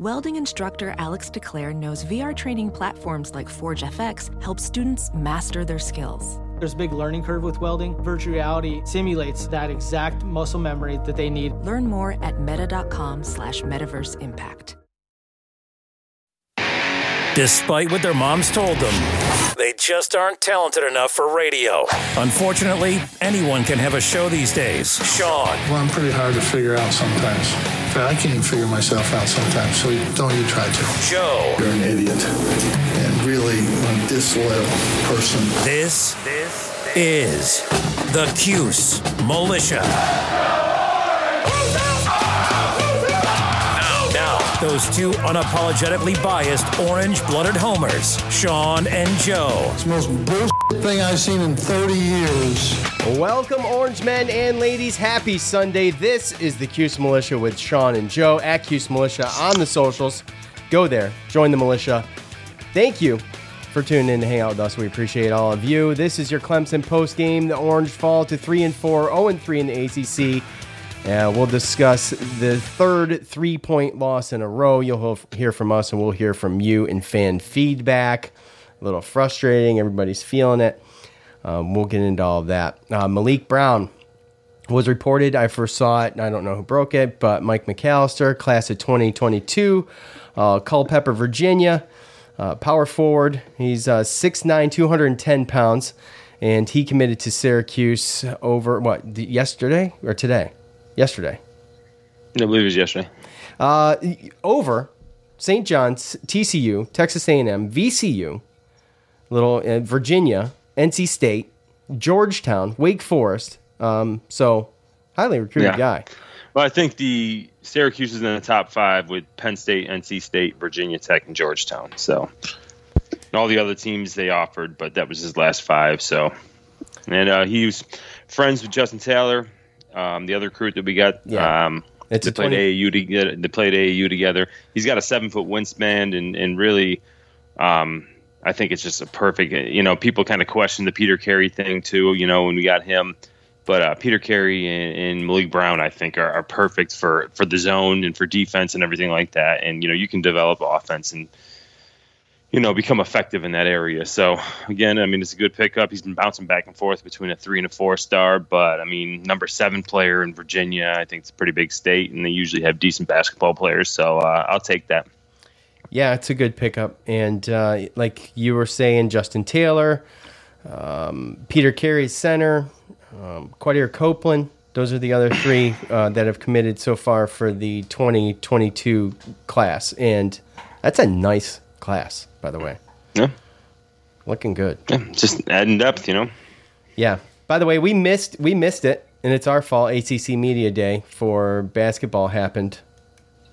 Welding instructor Alex DeClaire knows VR training platforms like Forge FX help students master their skills. There's a big learning curve with welding. Virtual reality simulates that exact muscle memory that they need. Learn more at meta.com slash metaverse impact. Despite what their moms told them, they just aren't talented enough for radio. Unfortunately, anyone can have a show these days. Sean. Well, I'm pretty hard to figure out sometimes. In fact, I can't even figure myself out sometimes, so don't you try to. Joe. You're an idiot. And really a disloyal person. This, this is the Cuse Militia. Those two unapologetically biased orange blooded homers, Sean and Joe. It's the most bullshit thing I've seen in 30 years. Welcome, Orange men and ladies. Happy Sunday. This is the Cuse Militia with Sean and Joe at Cuse Militia on the socials. Go there, join the militia. Thank you for tuning in to hang out with us. We appreciate all of you. This is your Clemson post game. The Orange fall to 3 and 4, 0 and 3 in the ACC. And we'll discuss the third three point loss in a row. You'll hear from us and we'll hear from you in fan feedback. A little frustrating. Everybody's feeling it. Um, we'll get into all of that. Uh, Maliq Brown was reported. I first saw it. I don't know who broke it, but Mike McAllister, class of 2022, uh, Culpeper, Virginia, uh, power forward. He's uh, 6'9, 210 pounds, and he committed to Syracuse over what, yesterday or today? Yesterday. I believe it was yesterday. Uh, over St. John's, TCU, Texas A&M, VCU, little uh, Virginia, NC State, Georgetown, Wake Forest. Um, so highly recruited Yeah. guy. Well, I think the Syracuse is in the top five with Penn State, NC State, Virginia Tech, and Georgetown. So, and all the other teams they offered, but that was his last five. So, and uh, he was friends with Justin Taylor, um, the other recruit that we got. Yeah. Um, It's they played 20 AAU together. They played AAU together. He's got a seven foot wingspan, and and really, um, I think it's just a perfect. You know, people kind of question the Peter Carey thing too. You know, when we got him, but uh, Peter Carey and, and Maliq Brown, I think, are, are perfect for for the zone and for defense and everything like that. And you know, you can develop offense and you know become effective in that area. So again, I mean, it's a good pickup. He's been bouncing back and forth between a three and a four star, but I mean, number seven player in Virginia, I think it's a pretty big state, and they usually have decent basketball players. So uh, I'll take that. Yeah, it's a good pickup. And uh, like you were saying, Justin Taylor, um, Peter Carey's center, um, Quadir Copeland. Those are the other three uh, that have committed so far for the 2022 class. And that's a nice class, by the way. Yeah, Looking good. yeah just adding depth, you know. Yeah. By the way, we missed we missed it, and it's our fault. ACC Media Day for basketball happened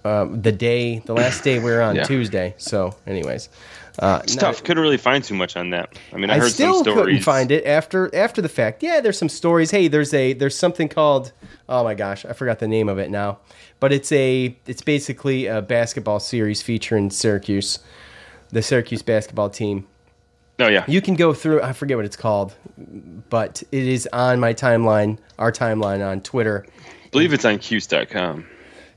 um, the day, the last day we were on Yeah. Tuesday. So, anyways, uh, It's tough. Couldn't really find too much on that. I mean, I, I heard still some stories. couldn't find it after after the fact. Yeah, there's some stories. Hey, there's a there's something called oh my gosh, I forgot the name of it now. But it's a it's basically a basketball series featuring Syracuse, the Syracuse basketball team. Oh yeah, You can go through. I forget what it's called, but it is on my timeline, our timeline on Twitter. I believe it's on Cuse.com.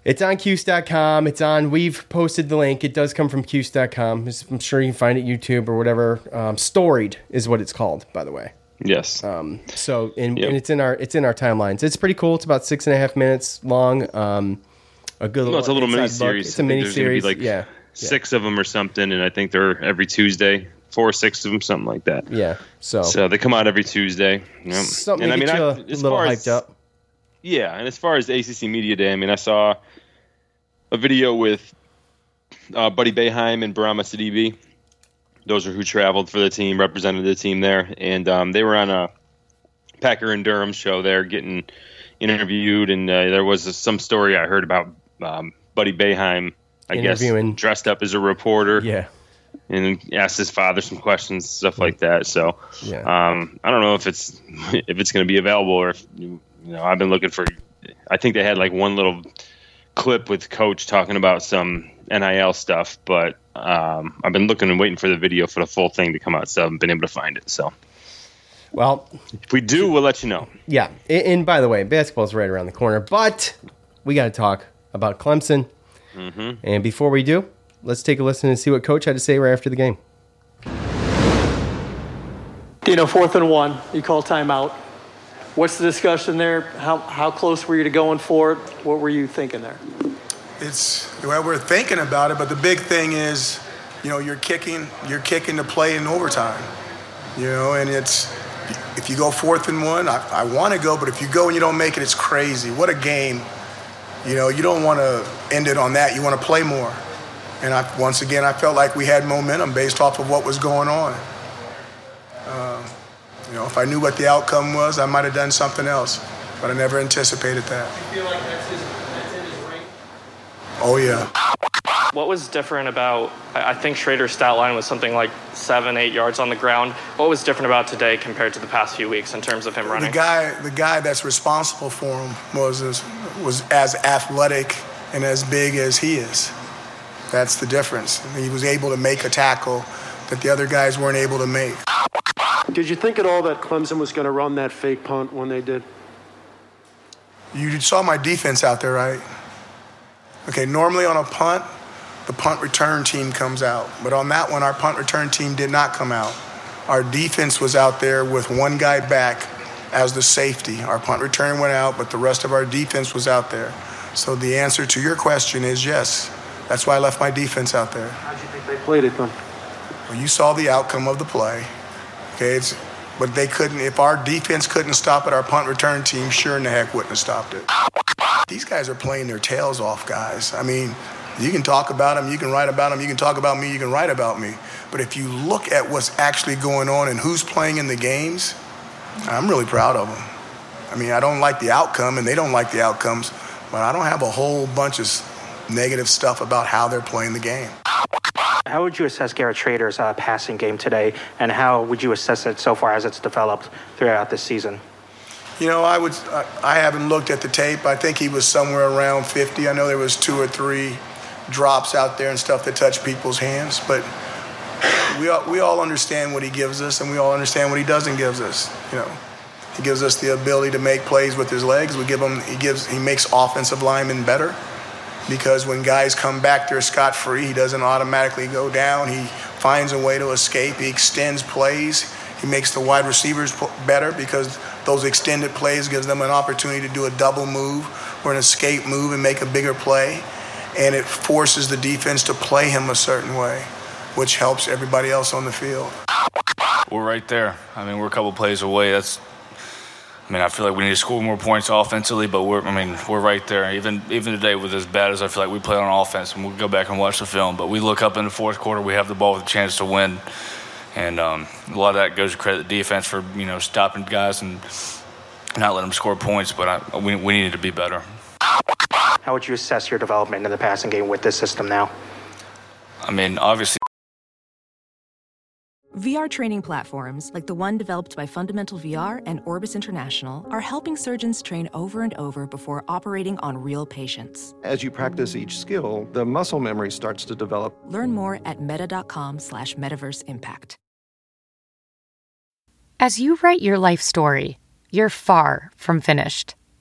It's on Cuse.com. It's on. We've posted the link. It does come from Cuse.com. I'm sure you can find it YouTube or whatever. Um, Storied is what it's called, by the way. Yes. Um, so and, Yep. and it's in our it's in our timelines. It's pretty cool. It's about six and a half minutes long. Um, a good. well, it's a little mini series. It's a mini series. Like yeah, six of them or something, and I think they're every Tuesday. Four or six of them, something like that. yeah. So, So they come out every Tuesday. Yep. something and to I mean, you I- a little hyped as- up. Yeah, and as far as ACC Media Day, I mean, I saw a video with uh, Buddy Boeheim and Bourama Sidibe. Those are who traveled for the team, represented the team there, and um, they were on a Packer and Durham show there, getting interviewed. And uh, there was some story I heard about um, Buddy Boeheim, I guess, Interviewing- dressed up as a reporter Yeah, and asked his father some questions, stuff like that. So, yeah. um, I don't know if it's if it's going to be available or if you know I've been looking for. I think they had like one little clip with Coach talking about some NIL stuff, but um, I've been looking and waiting for the video for the full thing to come out, so I haven't been able to find it. So well, if we do, we'll let you know. yeah. And, and by the way, basketball's right around the corner, but we got to talk about Clemson. Mm-hmm. And before we do, let's take a listen and see what Coach had to say right after the game. Dino, fourth and one, you call timeout. What's the discussion there? How, how close were you to going for it? What were you thinking there? It's well, we're thinking about it, but the big thing is, you know, you're kicking, you're kicking to play in overtime. You know, and it's if you go fourth and one, I, I want to go, but if you go and you don't make it, it's crazy. What a game. You know, you don't want to end it on that. You want to play more. And I, once again, I felt like we had momentum based off of what was going on. Uh, you know, if I knew what the outcome was, I might have done something else, but I never anticipated that. You feel like that's, his, that's in his ring? Oh, yeah. What was different about, I think Shrader's stat line was something like seven, eight yards on the ground. What was different about today compared to the past few weeks in terms of him running? The guy, the guy that's responsible for him was, was as athletic and as big as he is. That's the difference. He was able to make a tackle that the other guys weren't able to make. Did you think at all that Clemson was going to run that fake punt when they did? You saw my defense out there, right? Okay, normally on a punt, the punt return team comes out. But on that one, our punt return team did not come out. Our defense was out there with one guy back as the safety. Our punt return went out, but the rest of our defense was out there. So the answer to your question is yes. That's why I left my defense out there. How did you think they played it then? Well, you saw the outcome of the play. Okay, it's, but they couldn't. If our defense couldn't stop it, our punt return team sure in the heck wouldn't have stopped it. These guys are playing their tails off, guys. I mean, you can talk about them, you can write about them, you can talk about me, you can write about me. But if you look at what's actually going on and who's playing in the games, I'm really proud of them. I mean, I don't like the outcome, and they don't like the outcomes, but I don't have a whole bunch of negative stuff about how they're playing the game. How would you assess Garrett Shrader's uh, passing game today, and how would you assess it so far as it's developed throughout this season? You know, I would. I haven't looked at the tape. I think he was somewhere around 50. I know there was two or three drops out there and stuff that touch people's hands, but we all, we all understand what he gives us, and we all understand what he doesn't give us. You know, he gives us the ability to make plays with his legs. We give him. He gives. He makes offensive linemen better because when guys come back they're scot free, he doesn't automatically go down. He finds a way to escape. He extends plays. He makes the wide receivers better because those extended plays gives them an opportunity to do a double move or an escape move and make a bigger play. And it forces the defense to play him a certain way, which helps everybody else on the field. We're right there. I mean, we're a couple plays away. That's I mean, I feel like we need to score more points offensively, but we're, I mean, we're right there. Even even today, with as bad as I feel like we play on offense, and we'll go back and watch the film, but we look up in the fourth quarter, we have the ball with a chance to win, and um, a lot of that goes to credit the defense for you know stopping guys and not letting them score points. But I, we we needed to be better. How would you assess your development in the passing game with this system now? I mean, obviously. VR training platforms, like the one developed by Fundamental VR and Orbis International, are helping surgeons train over and over before operating on real patients. As you practice each skill, the muscle memory starts to develop. Learn more at meta.com slash metaverse impact. As you write your life story, you're far from finished.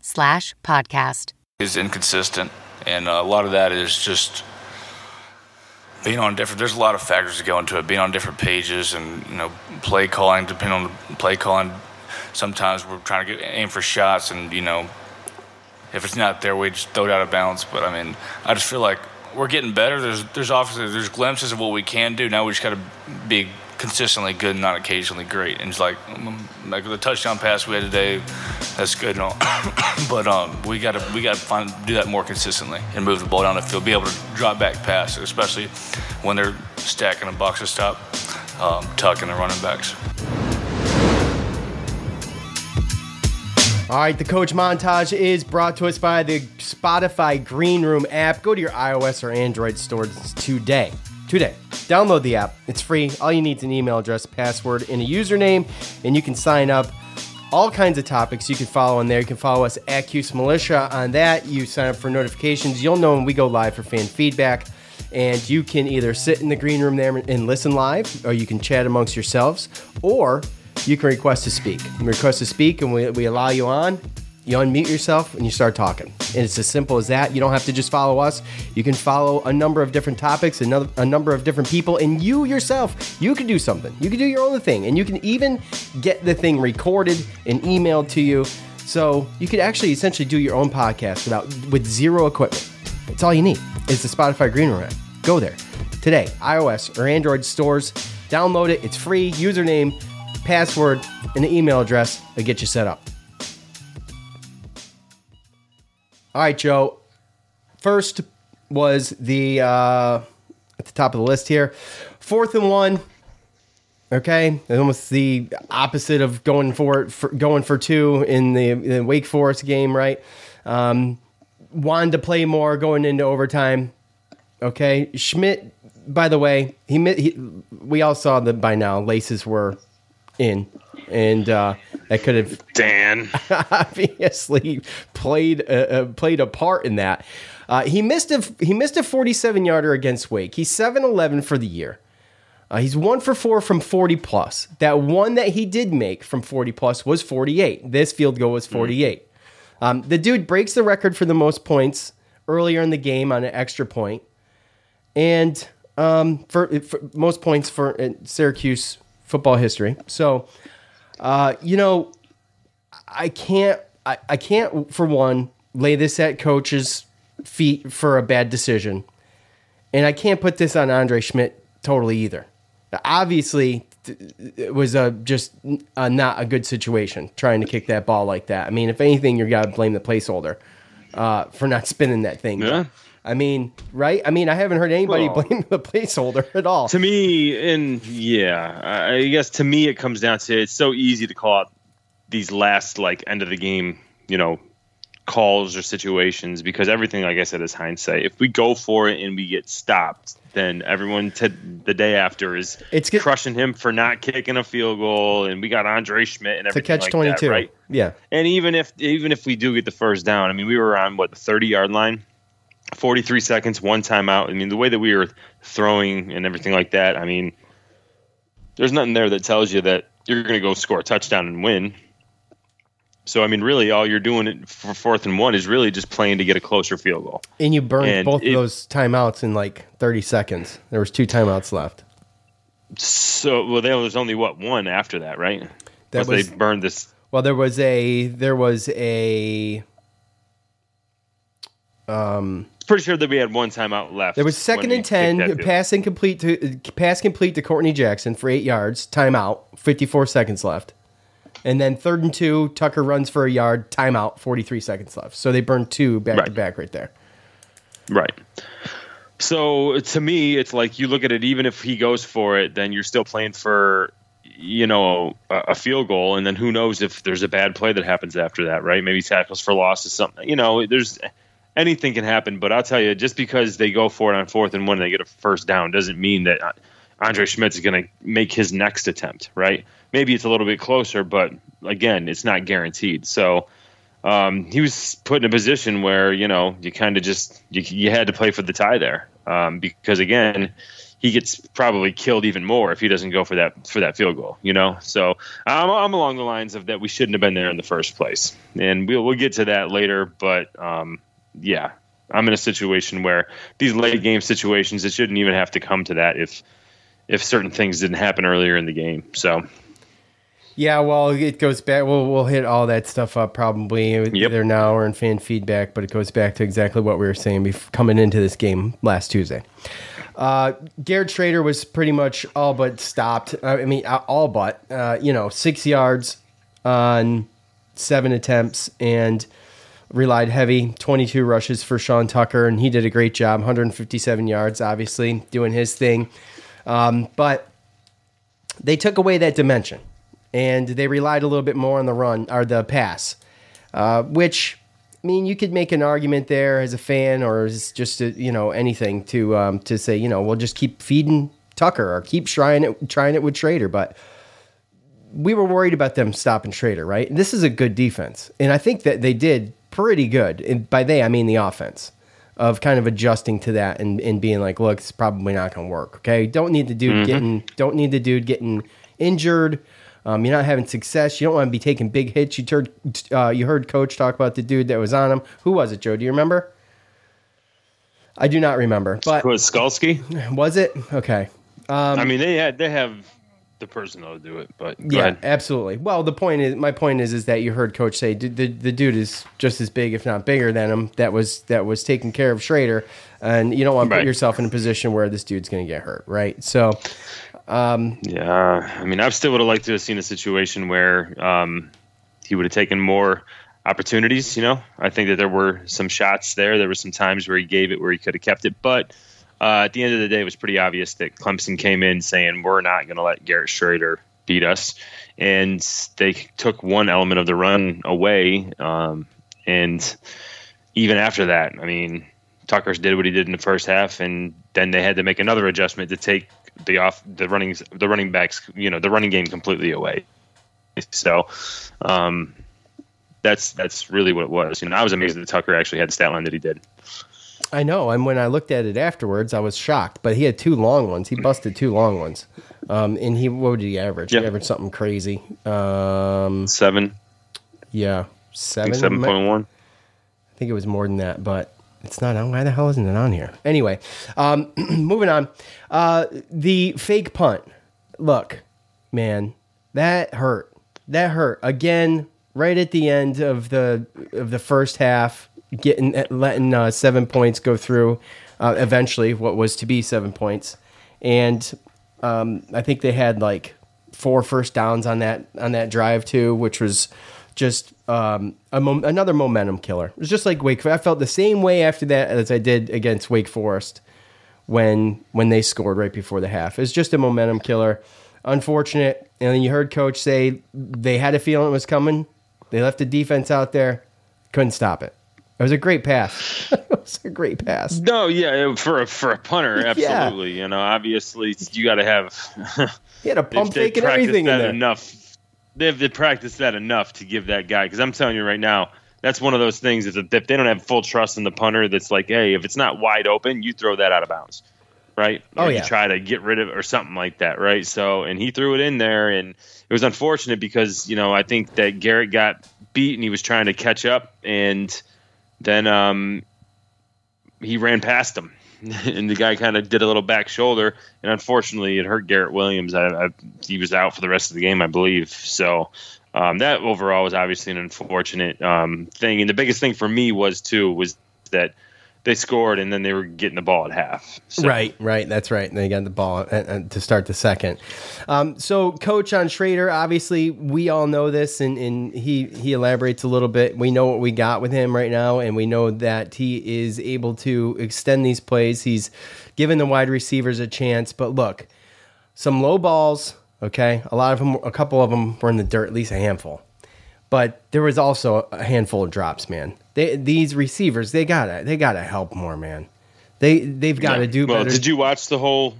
slash podcast. Is inconsistent, and a lot of that is just being on different there's a lot of factors that go into it being on different pages and you know play calling depending on the play calling. Sometimes we're trying to get aim for shots and you know if it's not there we just throw it out of bounds but i mean i just feel like we're getting better. There's there's obviously there's glimpses of what we can do. Now we just got to be consistently good not occasionally great and it's like like the touchdown pass we had today that's good and all but um, we got to we got to find do that more consistently and move the ball down the field be able to drop back pass especially when they're stacking a box to stop um, tucking the running backs All right, the coach montage is brought to us by the Spotify Green Room app. Go to your iOS or Android stores today. Today. Download the app. It's free. All you need is an email address, password, and a username, and you can sign up. All kinds of topics you can follow on there. You can follow us at Cuse Militia on that. You sign up for notifications. You'll know when we go live for fan feedback. And you can either sit in the green room there and listen live, or you can chat amongst yourselves, or you can request to speak. You request to speak, and we, we allow you on. You unmute yourself and you start talking. And it's as simple as that. You don't have to just follow us. You can follow a number of different topics, another, a number of different people, and you yourself, you can do something. You can do your own thing, and you can even get the thing recorded and emailed to you. So you could actually essentially do your own podcast without with zero equipment. It's all you need. It's the Spotify Green Room app. Go there today, iOS or Android stores. Download it. It's free. Username, password, and the email address to get you set up. All right, Joe. First was the uh, at the top of the list here, fourth and one. Okay, almost the opposite of going for for, going for two in the, the Wake Forest game, right? Um, wanted to play more going into overtime. Okay, Szmyt. By the way, he, he we all saw that by now laces were in, and uh, that could have Dan obviously played uh, uh, played a part in that. Uh, he missed a he missed a 47 yarder against Wake. He's 7-11 for the year. Uh, he's one for four from 40 plus. That one that he did make from 40 plus was 48. This field goal was 48. Mm. Um, the dude breaks the record for the most points earlier in the game on an extra point, and um, for, for, most points for Syracuse football history. So, uh, you know, I can't, I, I can't, for one, lay this at coach's feet for a bad decision. And I can't put this on Andre Szmyt totally either. Obviously, it was a just a, not a good situation trying to kick that ball like that. I mean, if anything, you got to blame the placeholder uh, for not spinning that thing. Yeah. I mean, right? I mean, I haven't heard anybody well, blame the placeholder at all. To me, and yeah, I guess to me it comes down to it's so easy to call out these last like end of the game, you know, calls or situations because everything, like I said, is hindsight. If we go for it and we get stopped, then everyone to the day after is it's get, crushing him for not kicking a field goal, and we got Andre Szmyt and everything. To catch like twenty two, right? Yeah. And even if even if we do get the first down, I mean, we were on what the thirty yard line 43 seconds, one timeout. I mean, the way that we were throwing and everything like that, I mean, there's nothing there that tells you that you're going to go score a touchdown and win. So, I mean, really, all you're doing for fourth and one is really just playing to get a closer field goal. And you burned and both it, of those timeouts in like 30 seconds. There was two timeouts left. So, well, there was only what one after that, right? That was they burned this. Well, there was a there was a um pretty sure that we had one timeout left. There was second and ten, pass incomplete to pass complete to Courtney Jackson for eight yards, timeout, fifty four seconds left, and then third and two, Tucker runs for a yard, timeout, forty three seconds left. So they burned two back right. to back right there. Right. So to me, it's like you look at it. Even if he goes for it, then you're still playing for you know a, a field goal, and then who knows if there's a bad play that happens after that, right? Maybe tackles for loss is something. You know, there's anything can happen. But I'll tell you, just because they go for it on fourth and one and they get a first down doesn't mean that Andre Szmyt is going to make his next attempt, right? Maybe it's a little bit closer, but again, it's not guaranteed. So um, he was put in a position where you know you kind of just you, you, had to play for the tie there um, because again he gets probably killed even more if he doesn't go for that for that field goal. You know, so I'm, I'm along the lines of that we shouldn't have been there in the first place, and we'll we'll get to that later. But um, yeah, I'm in a situation where these late game situations, it shouldn't even have to come to that if if certain things didn't happen earlier in the game. So. Yeah, well, it goes back. We'll we'll hit all that stuff up probably yep. either now or in fan feedback, but it goes back to exactly what we were saying before, coming into this game last Tuesday. Uh, Garrett Shrader was pretty much all but stopped. I mean, all but uh, you know six yards on seven attempts and relied heavy 22 rushes for Sean Tucker, and he did a great job 157 yards, obviously, doing his thing. Um, but they took away that dimension and they relied a little bit more on the run or the pass. uh, which I mean, you could make an argument there as a fan, or as just a, you know anything to um, to say, you know, we'll just keep feeding Tucker or keep trying it trying it with Shrader. but we were worried about them stopping Shrader, right? And this is a good defense, and I think that they did pretty good. And by they, I mean the offense of kind of adjusting to that and, and being like, look, it's probably not going to work. Okay, don't need the dude Mhm. getting don't need the dude getting injured. Um, you're not having success. You don't want to be taking big hits. You heard uh, you heard coach talk about the dude that was on him. Who was it, Joe? Do you remember? I do not remember, but was Skalski? was it okay? Um, I mean, they had they have the personnel to do it, but yeah, ahead. absolutely. Well, the point is, my point is, is that you heard Coach say the, the, the dude is just as big, if not bigger, than him. That was that was taking care of Shrader, and you don't want to put yourself in a position where this dude's going to get hurt, right? So, um, Yeah, I mean, I still would have liked to have seen a situation where um, he would have taken more opportunities. You know, I think that there were some shots there. There were some times where he gave it where he could have kept it, but uh, at the end of the day, it was pretty obvious that Clemson came in saying we're not going to let Garrett Shrader beat us, and they took one element of the run away. Um, and even after that, I mean, Tucker did what he did in the first half, and then they had to make another adjustment to take the off the running the running backs, you know, the running game completely away. So, um, that's that's really what it was. You know, I was amazed that Tucker actually had the stat line that he did. I know, and when I looked at it afterwards, I was shocked. But he had two long ones. He busted two long ones, um, and he what did he average? Yeah. He averaged something crazy. Um, Seven, yeah, seven. seven point one. I think it was more than that, but it's not on. Why the hell isn't it on here? Anyway, um, moving on. Uh, the fake punt. Look, man, that hurt. That hurt again. Right at the end of the of the first half, getting letting uh, seven points go through. Uh, eventually, what was to be seven points, and um, I think they had like four first downs on that on that drive too, which was just um, mom- another momentum killer. It was just like Wake. I felt the same way after that as I did against Wake Forest when when they scored right before the half. It's just a momentum killer. Unfortunate. And then you heard Coach say they had a feeling it was coming. They left the defense out there, couldn't stop it. It was a great pass. it was a great pass. No, yeah, for a, for a punter, Yeah. absolutely. You know, obviously you got to have. He had a pump fake and everything in that there. enough. They've, they've practiced that enough to give that guy. Because I'm telling you right now, that's one of those things. Is that if they don't have full trust in the punter, that's like, hey, if it's not wide open, you throw that out of bounds, right? Oh, or yeah. you try to get rid of it or something like that, right? So, and he threw it in there, and it was unfortunate because you know I think that Garrett got beat and he was trying to catch up, and then um, he ran past him. And the guy kind of did a little back shoulder, and unfortunately, it hurt Garrett Williams. I, I, he was out for the rest of the game, I believe. So um, that overall was obviously an unfortunate um, thing. And the biggest thing for me was too was that they scored and then they were getting the ball at half. So, Right, right. That's right. And they got the ball uh, uh, to start the second. Um, so, coach on Shrader, obviously, we all know this, and, and he he elaborates a little bit. We know what we got with him right now, and we know that he is able to extend these plays. He's given the wide receivers a chance. But look, some low balls. Okay, a lot of them, a couple of them were in the dirt, at least a handful. But there was also a handful of drops, man. They, these receivers, they gotta they gotta help more, man. They they've got to Yeah. do well, better. Did you watch the whole?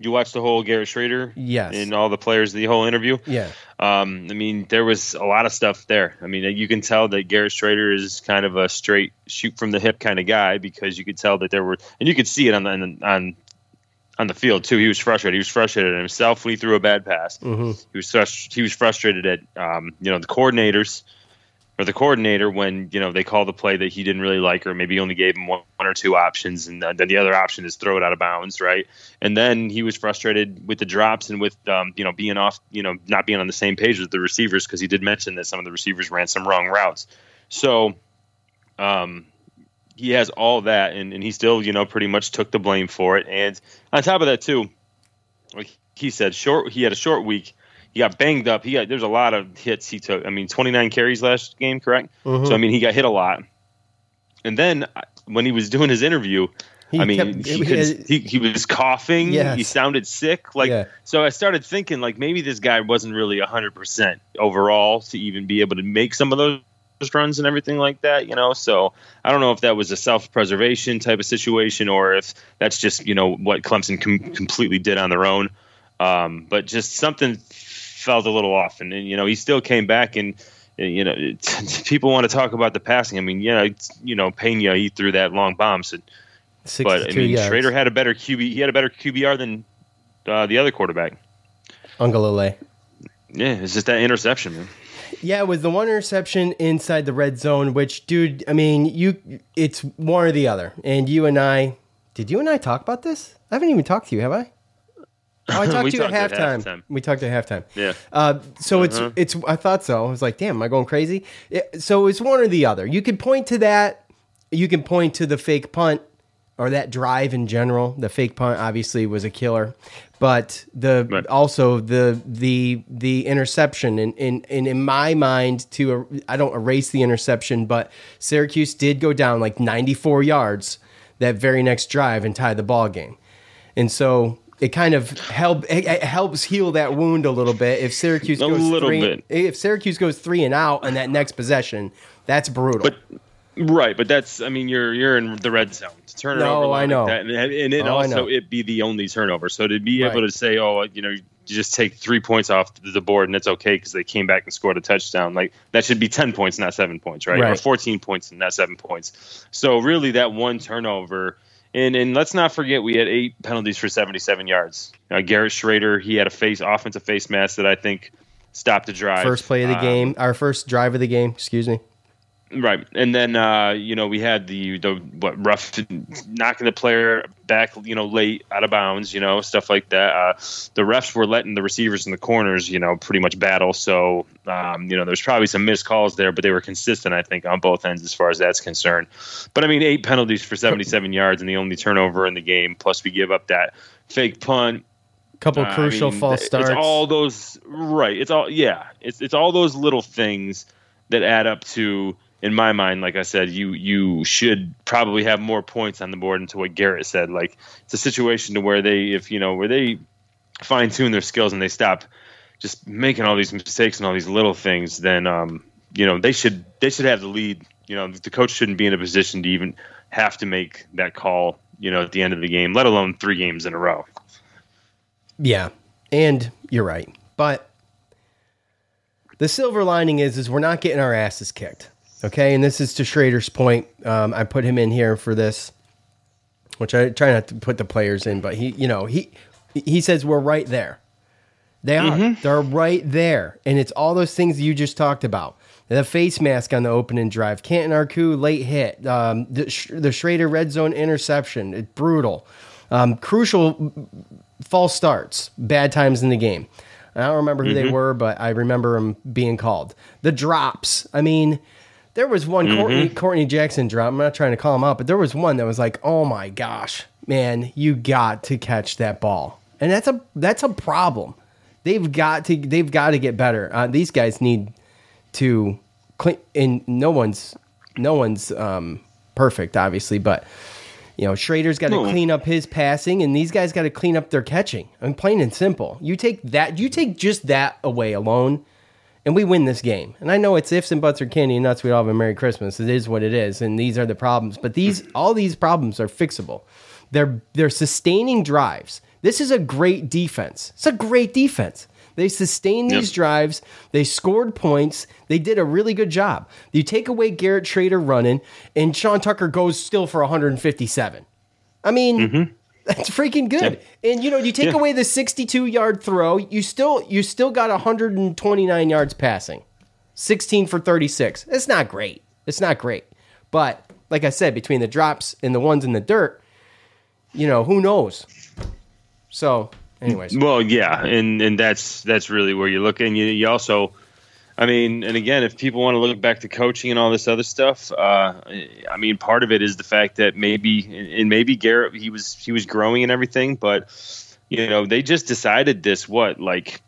You watched the whole Garrett Shrader? Yes. And all the players, the whole interview. Yeah. Um, I mean, there was a lot of stuff there. I mean, you can tell that Garrett Shrader is kind of a straight shoot from the hip kind of guy because you could tell that there were, and you could see it on the on on, the field too. He was frustrated. He was frustrated at himself when he threw a bad pass. Mhm. He was frust- he was frustrated at um, you know the coordinators or the coordinator when you know they called the play that he didn't really like or maybe he only gave him one, one or two options and then the other option is throw it out of bounds right and then he was frustrated with the drops and with um, you know being off you know not being on the same page with the receivers because he did mention that some of the receivers ran some wrong routes so um he has all that and, and he still you know pretty much took the blame for it and on top of that too like he said short he had a short week. He got banged up. He got there's a lot of hits he took. I mean 29 carries last game correct? Mhm. so i mean he got hit a lot. And then when he was doing his interview He i mean kept- he, he could, he, he was coughing. Yes. he sounded sick. Like Yeah. so i started thinking like maybe this guy wasn't really 100% overall to even be able to make some of those runs and everything like that, you know. So I don't know if that was a self preservation type of situation or if that's just you know what Clemson com- completely did on their own. Um, but just something felt a little off, and, and you know he still came back and you know, people want to talk about the passing. I mean, yeah, you know, Pena he threw that long bomb, so, but I mean, yards. Shrader had a better QB. He had a better QBR than uh, the other quarterback, Uiagalelei. Yeah, it's just that interception, man. Yeah, it was the one interception inside the red zone, which, dude, I mean, you, it's one or the other. And you and I, did you and I talk about this? I haven't even talked to you, have I? Oh, I talked to you at halftime. halftime. We talked at halftime. Yeah. Uh, so uh-huh. it's it's. I thought so. I was like, damn, am I going crazy? It, so it's one or the other. You can point to that. You can point to the fake punt or that drive in general. The fake punt obviously was a killer, but the right. also the the the interception and in, in, in my mind to er, I don't erase the interception, but Syracuse did go down like 94 yards that very next drive and tie the ball game, and so it kind of help it, it helps heal that wound a little bit. If Syracuse a goes little three, bit. if Syracuse goes three and out on that next possession, that's brutal. But right, but that's I mean you're you're in the red zone to turn it no, over. I know, like and, and, it oh, also it be the only turnover. So to be right. able to say, oh, you know, you just take three points off the board and it's okay because they came back and scored a touchdown. Like that should be ten points, not seven points, right? right. Or fourteen points and not seven points. So really, that one turnover and and let's not forget we had eight penalties for 77 yards. Uh, Garrett Shrader, he had a face offensive face mask that I think stopped the drive. First play of the um, game, our first drive of the game. Excuse me. Right, and then uh, you know we had the the what rough knocking the player back, you know, late out of bounds, you know, stuff like that. Uh, the refs were letting the receivers in the corners, you know, pretty much battle. So um, you know, there's probably some missed calls there, but they were consistent, I think, on both ends as far as that's concerned. But I mean, eight penalties for 77 yards and the only turnover in the game. Plus, we give up that fake punt couple uh, crucial I mean, false starts. It's all those right. It's all yeah. It's it's all those little things that add up to in my mind, like I said, you you should probably have more points on the board. Into what Garrett said, like it's a situation to where they, if you know, where they fine tune their skills and they stop just making all these mistakes and all these little things, then um, you know they should they should have the lead. You know, the coach shouldn't be in a position to even have to make that call. You know, at the end of the game, let alone three games in a row. Yeah, and you're right, but the silver lining is is we're not getting our asses kicked. Okay, and this is to Shrader's point. Um, I put him in here for this, which I try not to put the players in, but he, you know, he he says we're right there. They are. Mm-hmm. They're right there, and it's all those things you just talked about. The face mask on the opening drive, Canton Arku late hit, um, the, the Shrader red zone interception, it's brutal, um, crucial false starts, bad times in the game. I don't remember who mm-hmm. they were, but I remember them being called. The drops. I mean, there was one mm-hmm. Courtney, Courtney Jackson drop. I'm not trying to call him out, but there was one that was like, "Oh my gosh, man, you got to catch that ball," and that's a that's a problem. They've got to they've got to get better. Uh, these guys need to clean. And no one's no one's um, perfect, obviously, but you know, Shrader's got to no. clean up his passing, and these guys got to clean up their catching. I mean, plain and simple. You take that, you take just that away alone, and we win this game. And I know it's ifs and buts or candy and nuts. We all have a Merry Christmas. It is what it is, and these are the problems. But these, all these problems are fixable. They're they're sustaining drives. This is a great defense. It's a great defense. They sustained these yep. drives. They scored points. They did a really good job. You take away Garrett Shrader running, and Sean Tucker goes still for 157. I mean, mm-hmm. That's freaking good. Yeah. And you know, you take yeah. away the 62 yard throw, you still you still got 129 yards passing. 16 for 36. It's not great. It's not great. But like I said, between the drops and the ones in the dirt, you know, who knows? So, anyways. Well, yeah, and and that's that's really where you look and you you also I mean, and again, if people want to look back to coaching and all this other stuff, uh, I mean, part of it is the fact that maybe, and maybe Garrett, he was he was growing and everything, but you know, they just decided this what like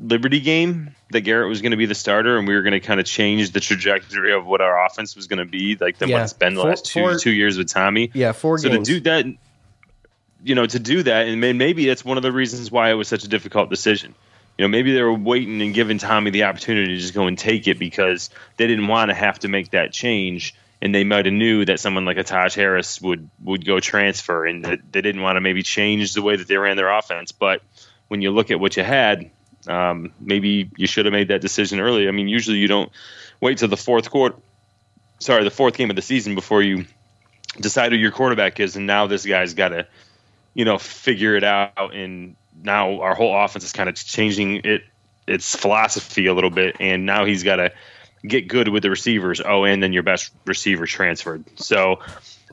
Liberty game that Garrett was going to be the starter, and we were going to kind of change the trajectory of what our offense was going to be, like the yeah. what's been the last two four, two years with Tommy. Yeah, four so games. to do that, you know, to do that, and maybe that's one of the reasons why it was such a difficult decision you know, maybe they were waiting and giving Tommy the opportunity to just go and take it because they didn't want to have to make that change, and they might have knew that someone like a Taj Harris would would go transfer, and that they didn't want to maybe change the way that they ran their offense. But when you look at what you had, um, maybe you should have made that decision early. I mean, usually you don't wait till the fourth quarter, sorry, the fourth game of the season before you decide who your quarterback is, and now this guy's got to, you know, figure it out and now our whole offense is kind of changing it its philosophy a little bit, and now he's got to get good with the receivers. Oh, and then your best receiver transferred. So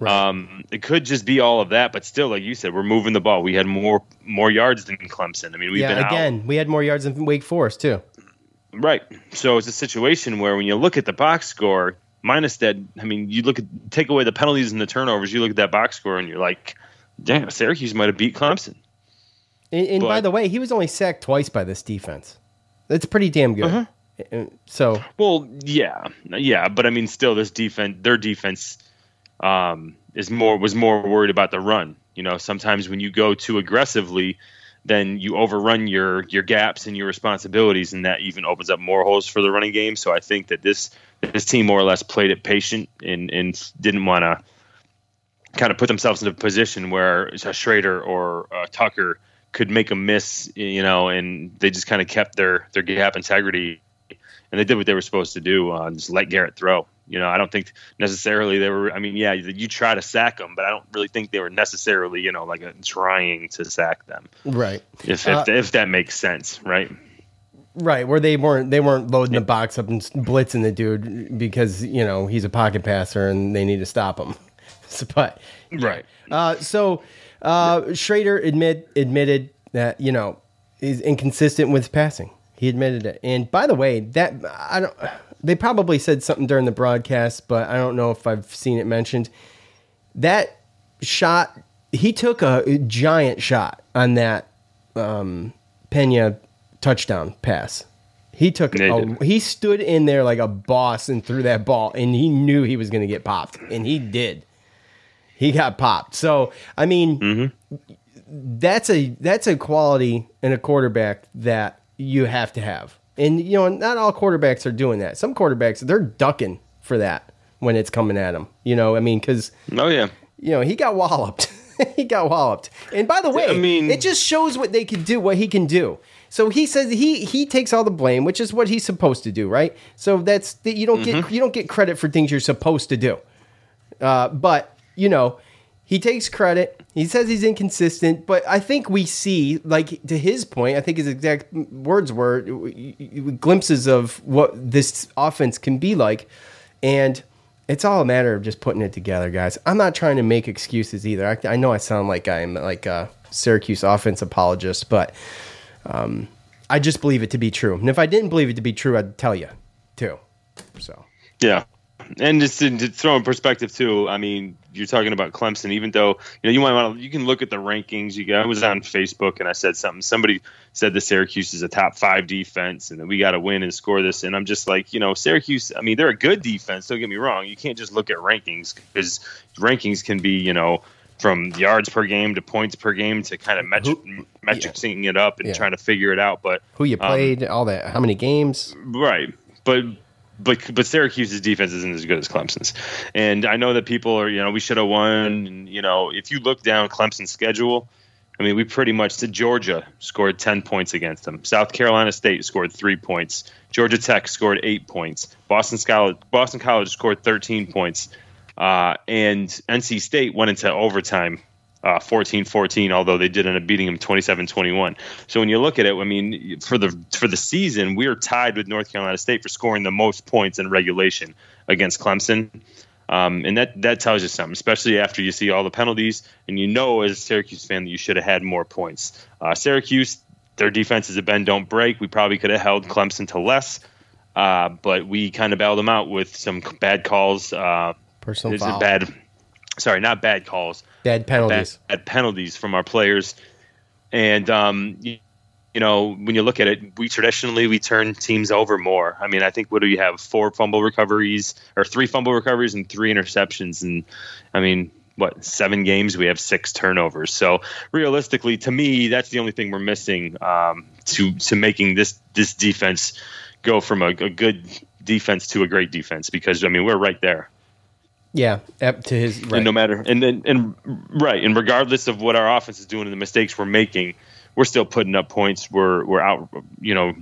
um, it could just be all of that, but still, like you said, we're moving the ball. We had more more yards than Clemson. I mean, we've yeah, been again, out. we had more yards than Wake Forest too. Right. So it's a situation where when you look at the box score, minus that, I mean, you look at take away the penalties and the turnovers, you look at that box score, and you're like, damn, Syracuse might have beat Clemson. And, and by the way, he was only sacked twice by this defense. That's pretty damn good. Uh-huh. Uh, So Well, yeah, yeah, but I mean, still, this defense, their defense, um, is more was more worried about the run. You know, sometimes when you go too aggressively, then you overrun your your gaps and your responsibilities, and that even opens up more holes for the running game. So I think that this this team more or less played it patient and and didn't want to kind of put themselves in a position where a Shrader or uh, Tucker could make a miss, you know, and they just kind of kept their their gap integrity, and they did what they were supposed to do, uh, just let Garrett throw. You know, I don't think necessarily they were. I mean, yeah, you, try to sack them, but I don't really think they were necessarily, you know, like uh trying to sack them. right, If Uh, if, if that makes sense, right? right, where they weren't they weren't loading the box up and blitzing the dude because you know he's a pocket passer and they need to stop him. So, but Right. Uh, so uh, Shrader admit admitted that you know he's inconsistent with passing. He admitted it. And by the way, that I don't. They probably said something during the broadcast, but I don't know if I've seen it mentioned. That shot, he took a giant shot on that um, Pena touchdown pass. He took. A, he stood in there like a boss and threw that ball, and he knew he was going to get popped, and he did he got popped. So I mean, that's a that's a quality in a quarterback that you have to have. And you know, not all quarterbacks are doing that. Some quarterbacks they're ducking for that when it's coming at them. You know, I mean, because Oh yeah, you know he got walloped. he got walloped. And by the way, I mean- it just shows what they can do, what he can do. So he says he he takes all the blame, which is what he's supposed to do, right? So that's you don't get you don't get credit for things you're supposed to do. Uh, but you know, he takes credit. He says he's inconsistent, but I think we see, like to his point, I think his exact words were glimpses of what this offense can be like, and it's all a matter of just putting it together, guys. I'm not trying to make excuses either. I, I know I sound like I'm like a Syracuse offense apologist, but um, I just believe it to be true. And if I didn't believe it to be true, I'd tell you too. So. Yeah. And just to, to throw in perspective too, I mean, you're talking about Clemson. Even though you know you might want to, you can look at the rankings. You got, I was on Facebook and I said something. Somebody said the Syracuse is a top five defense and that we got to win and score this. And I'm just like, you know, Syracuse. I mean, they're a good defense. Don't get me wrong. You can't just look at rankings because rankings can be, you know, from yards per game to points per game to kind of metric, metricing it up and Yeah. trying to figure it out. But Who you um, played, all that, how many games? Right. But but but Syracuse's defense isn't as good as Clemson's. And I know that people are, you know, we should have won and you know, if you look down Clemson's schedule, I mean, we pretty much to Georgia scored 10 points against them. South Carolina State scored 3 points. Georgia Tech scored 8 points. Boston College Boston College scored 13 points. Uh, and NC State went into overtime uh, 14-14, although they did end up beating them 27-21. So when you look at it, I mean, for the for the season, we are tied with North Carolina State for scoring the most points in regulation against Clemson. Um, and that that tells you something, especially after you see all the penalties, and you know as a Syracuse fan that you should have had more points. Uh, Syracuse, their defense is a bend don't break. We probably could have held Clemson to less, uh, but we kind of bailed them out with some bad calls. Uh, Personal foul. bad? Sorry, not bad calls. Bad penalties. Bad, penalties from our players, and um, you, you know when you look at it, we traditionally we turn teams over more. I mean, I think what do you have? Four fumble recoveries or three fumble recoveries and three interceptions, and I mean. what seven games we have six turnovers. So realistically, to me, that's the only thing we're missing um, to to making this this defense go from a, a good defense to a great defense. Because I mean, we're right there. Yeah, up to his right. And no matter and then and right, and regardless of what our offense is doing and the mistakes we're making, we're still putting up points. We're we're out, you know,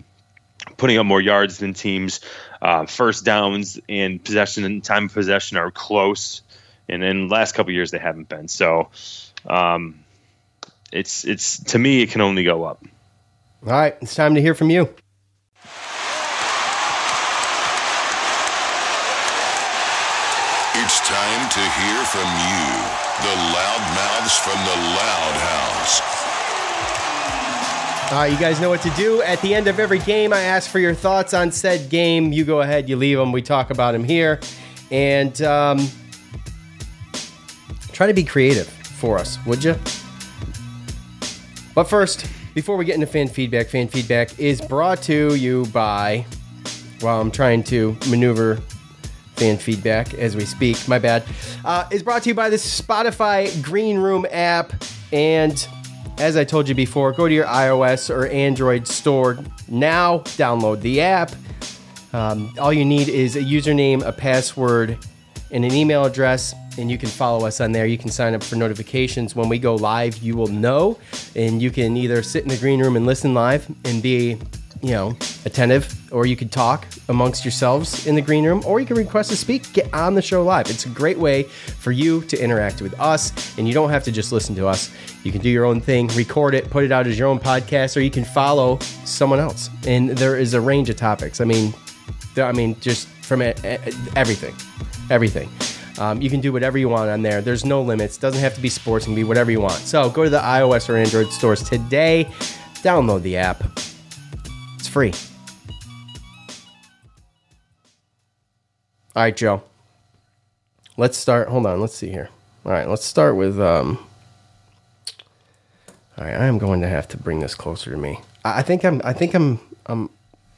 putting up more yards than teams. Uh, first downs and possession and time of possession are close, and in the last couple years they haven't been. So, um, it's it's to me it can only go up. All right, it's time to hear from you. It's time to hear from you, the loud mouths from the Loud House. All right, you guys know what to do. At the end of every game, I ask for your thoughts on said game. You go ahead, you leave them. We talk about them here, and um, try to be creative for us, would you? But first, before we get into fan feedback, fan feedback is brought to you by. While I'm trying to maneuver fan feedback as we speak. My bad. Uh, is brought to you by the Spotify Green Room app. And as I told you before, go to your iOS or Android store now, download the app. Um, all you need is a username, a password, and an email address, and you can follow us on there. You can sign up for notifications when we go live. You will know, and you can either sit in the green room and listen live and be you know, attentive, or you could talk amongst yourselves in the green room, or you can request to speak, get on the show live. It's a great way for you to interact with us, and you don't have to just listen to us. You can do your own thing, record it, put it out as your own podcast, or you can follow someone else. And there is a range of topics. I mean, I mean, just from everything, everything. Um, you can do whatever you want on there. There's no limits. Doesn't have to be sports. It can be whatever you want. So go to the iOS or Android stores today. Download the app free. All right, Joe. Let's start. Hold on. Let's see here. All right, let's start with. Um, all right, I am going to have to bring this closer to me. I, I think I'm. I think I'm. I'm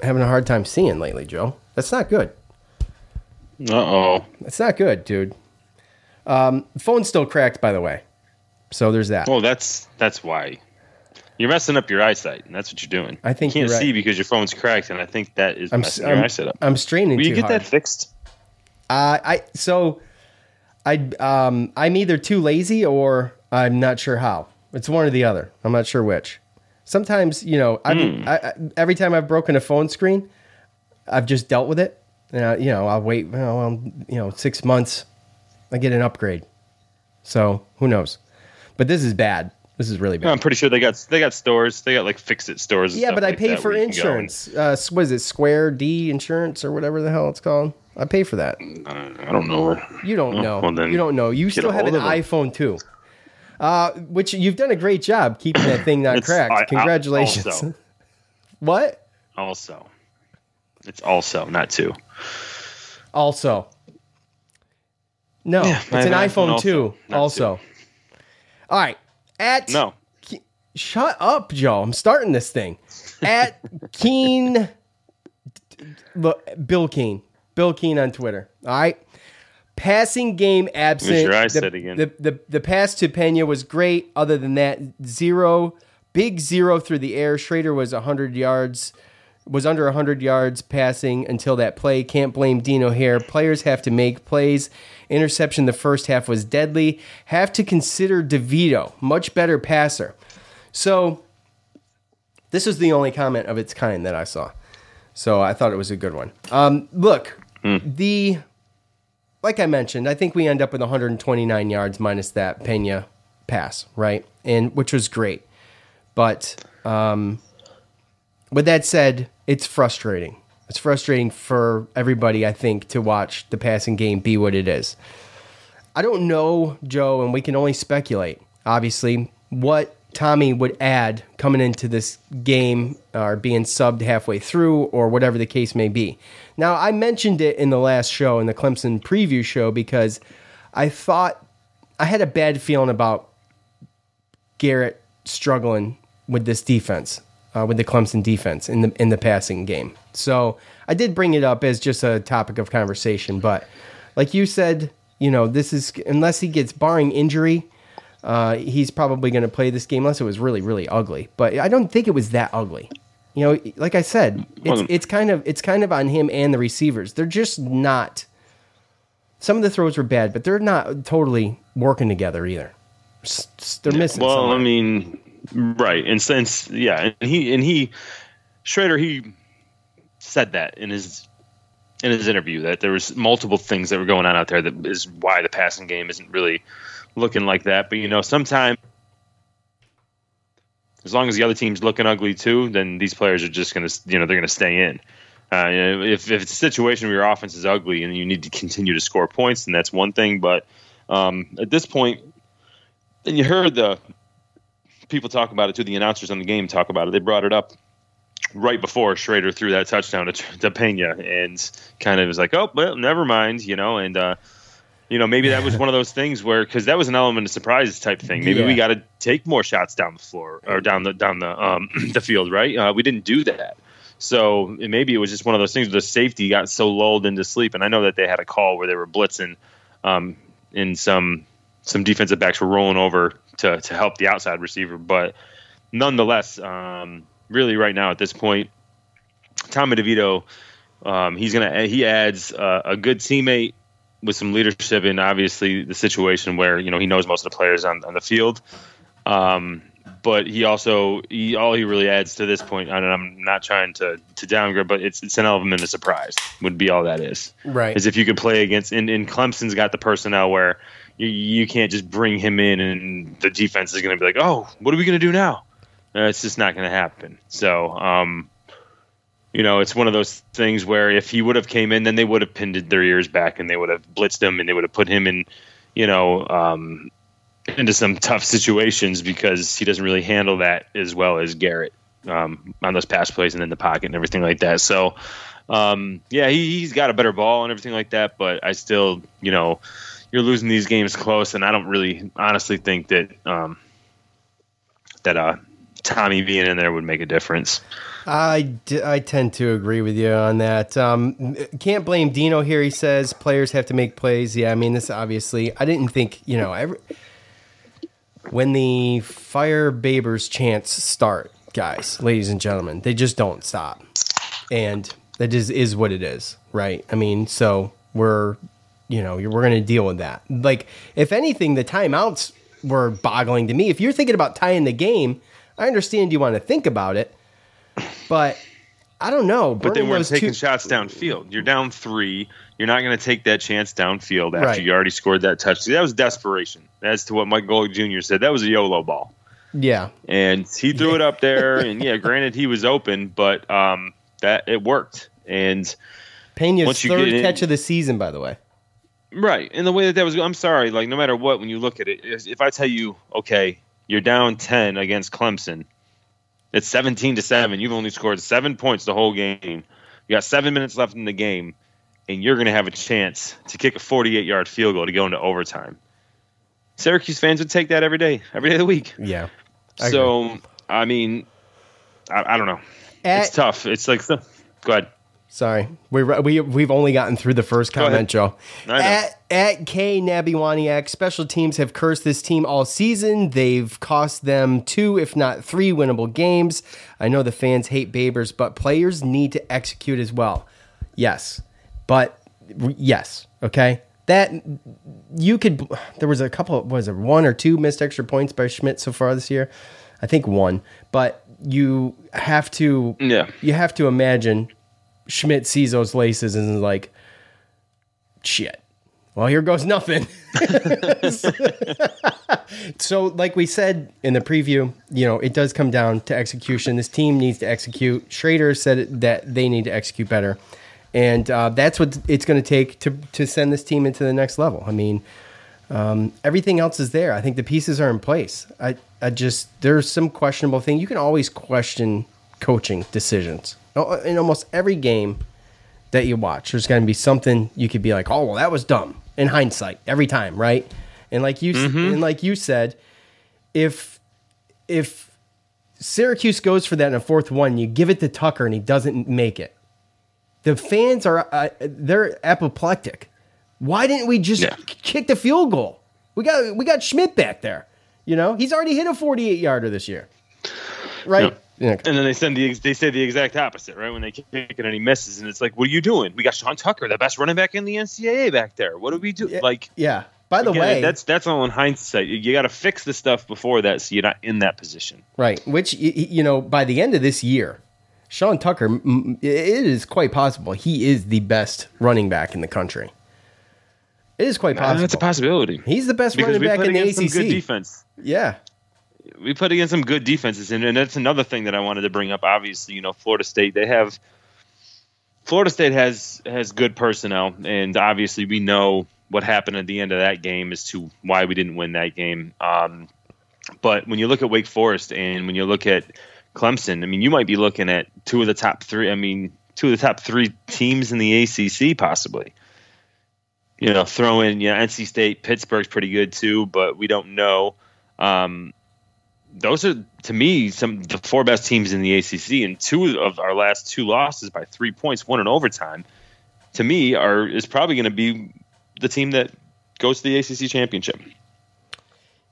having a hard time seeing lately, Joe. That's not good. Uh oh. That's not good, dude. Um, phone's still cracked, by the way. So there's that. Oh, that's that's why. You're messing up your eyesight, and that's what you're doing. I think you can't right. see because your phone's cracked, and I think that is I'm, messing I'm, your eyesight up. I'm straining. Will you get hard. that fixed? Uh, I so I um I'm either too lazy or I'm not sure how. It's one or the other. I'm not sure which. Sometimes you know, I've, Hmm. I, I, every time I've broken a phone screen, I've just dealt with it. And I, you know, I'll wait. Well, you know, six months, I get an upgrade. So who knows? But this is bad. This is really bad. I'm pretty sure they got they got stores. They got like fix it stores. and Yeah, but I like pay for where you can go and- insurance. Uh, what is it? Square D Insurance or whatever the hell it's called. I pay for that. I don't know. You don't Oh, know. well, then you don't know. You still have an hold of 'em. iPhone too, uh, which you've done a great job keeping that thing not cracked. I- I- Congratulations. also- what? Also, it's also not two. Also, no, Yeah, it's an iPhone iPhone two. Also, all right. At No. shut up, Joe. I'm starting this thing. At Keen, look, Bill Keen, Bill Keen on Twitter. All right. Passing game absent. your the, eyesight again. The, the the pass to Pena was great. Other than that, zero, big zero through the air. Shrader was hundred yards, was under hundred yards passing until that play. Can't blame Dino here. Players have to make plays. Interception the first half was deadly. Have to consider DeVito, much better passer. So this was the only comment of its kind that I saw. So I thought it was a good one. Um, look, the like I mentioned, I think we end up with 129 yards minus that Pena pass, right? And which was great. But um, with that said, it's frustrating. It's frustrating for everybody, I think, to watch the passing game be what it is. I don't know, Joe, and we can only speculate, obviously, what Tommy would add coming into this game or being subbed halfway through or whatever the case may be. Now, I mentioned it in the last show, in the Clemson preview show, because I thought I had a bad feeling about Garrett struggling with this defense, uh, with the Clemson defense in the in the passing game. So I did bring it up as just a topic of conversation, but like you said, you know, this is unless he gets barring injury, uh, he's probably going to play this game unless it was really really ugly. But I don't think it was that ugly. You know, like I said, it's it's kind of it's kind of on him and the receivers. They're just not. Some of the throws were bad, but they're not totally working together either. They're missing. Well, somewhere. I mean, right. And since yeah, and he and he Shrader he said that in his in his interview that there was multiple things that were going on out there that is why the passing game isn't really looking like that. But you know, sometimes as long as the other team's looking ugly too, then these players are just gonna you know they're gonna stay in. Uh, if, if it's a situation where your offense is ugly and you need to continue to score points, then that's one thing. But um, at this point, and you heard the people talk about it too. The announcers on the game talk about it. They brought it up right before Shrader threw that touchdown to, to Pena, and kind of was like, "Oh, well, never mind," you know. And uh, you know, maybe that was one of those things where because that was an element of surprise type thing. Maybe we got to take more shots down the floor or down the down the um, the field, right? Uh, we didn't do that. So maybe it was just one of those things where the safety got so lulled into sleep. And I know that they had a call where they were blitzing, um, and some some defensive backs were rolling over to to help the outside receiver. But nonetheless, um, really right now at this point, Tommy DeVito, um, he's gonna he adds uh, a good teammate with some leadership and obviously the situation where you know he knows most of the players on, on the field. Um, but he also he all he really adds to this point, and I'm not trying to to downgrade, but it's it's an element of surprise would be all that is. Right. Is if you could play against and, and Clemson's got the personnel where you, you can't just bring him in and the defense is going to be like, oh, what are we going to do now? Uh, it's just not going to happen. So, um, you know, it's one of those things where if he would have came in, then they would have pinned their ears back and they would have blitzed him and they would have put him in, you know, um, into some tough situations because he doesn't really handle that as well as Garrett um, on those pass plays and in the pocket and everything like that. So, um, yeah, he, he's got a better ball and everything like that, but I still, you know, you're losing these games close, and I don't really honestly think that um, that uh, Tommy being in there would make a difference. I, d- I tend to agree with you on that. Um, can't blame Dino here. He says players have to make plays. Yeah, I mean, this obviously, I didn't think, you know, every, when the Fire Babers chants start, guys, ladies and gentlemen, they just don't stop. And that is, is what it is, right? I mean, so we're, you know, we're going to deal with that. Like, if anything, the timeouts were boggling to me. If you're thinking about tying the game, I understand you want to think about it, but I don't know. But they weren't taking two- shots downfield. You're down three. You're not going to take that chance downfield after Right. you already scored that touchdown. That was desperation. As to what Mike Golic Jr. said, that was a YOLO ball. Yeah. and he threw it up there. And yeah, granted he was open, but um, that it worked. And Pena's third get in- catch of the season, by the way. Right, and the way that that was, I'm sorry, like no matter what, when you look at it, if if I tell you, okay, you're down ten against Clemson, it's 17 to seven. You've only scored seven points the whole game. You got seven minutes left in the game, and you're going to have a chance to kick a 48 yard field goal to go into overtime. Syracuse fans would take that every day, every day of the week. Yeah. I so I mean, I, I don't know. At- it's tough. It's like go ahead. Sorry, we we we've only gotten through the first comment, Joe. At at K Nabiwaniak, special teams have cursed this team all season. They've cost them two, if not three, winnable games. I know the fans hate Babers, but players need to execute as well. Yes, but yes, okay. That you could. There was a couple. Was it one or two missed extra points by Szmyt so far this year? I think one, but you have to. Yeah. You have to imagine Szmyt sees those laces and is like, shit. Well, here goes nothing. so, like we said in the preview, you know, it does come down to execution. This team needs to execute. Shrader said that they need to execute better. And uh, that's what it's going to take to to send this team into the next level. I mean, um, everything else is there. I think the pieces are in place. I, I just there's some questionable thing. You can always question coaching decisions in almost every game that you watch. There's going to be something you could be like, oh well, that was dumb in hindsight every time, right? And like you and like you said, if if Syracuse goes for that in a fourth one, you give it to Tucker and he doesn't make it. The fans are uh, they're apoplectic. Why didn't we just Yeah. kick the field goal? We got we got Szmyt back there. You know, he's already hit a 48 yarder this year. Right? Yeah. And then they send the they say the exact opposite, right? When they kick and he misses, and it's like, what are you doing? We got Sean Tucker, the best running back in the NCAA, back there. What do we do? Like, Yeah. By the again, way, that's that's all in hindsight. You, you got to fix the stuff before that, so you're not in that position. Right. Which, you know, by the end of this year, Sean Tucker, it is quite possible he is the best running back in the country. It is quite possible. That's a possibility. He's the best because running back in the ACC. good defense. Yeah. We put against some good defenses, and, and that's another thing that I wanted to bring up. Obviously, you know, Florida State they have Florida State has has good personnel, and obviously we know what happened at the end of that game as to why we didn't win that game. Um, but when you look at Wake Forest and when you look at Clemson, I mean, you might be looking at two of the top three. I mean, two of the top three teams in the ACC, possibly. You know, throw in, you know, NC State, Pittsburgh's pretty good too, but we don't know. Um, those are to me some the four best teams in the ACC, and two of our last two losses by three points, one in overtime. To me, are is probably going to be the team that goes to the ACC championship.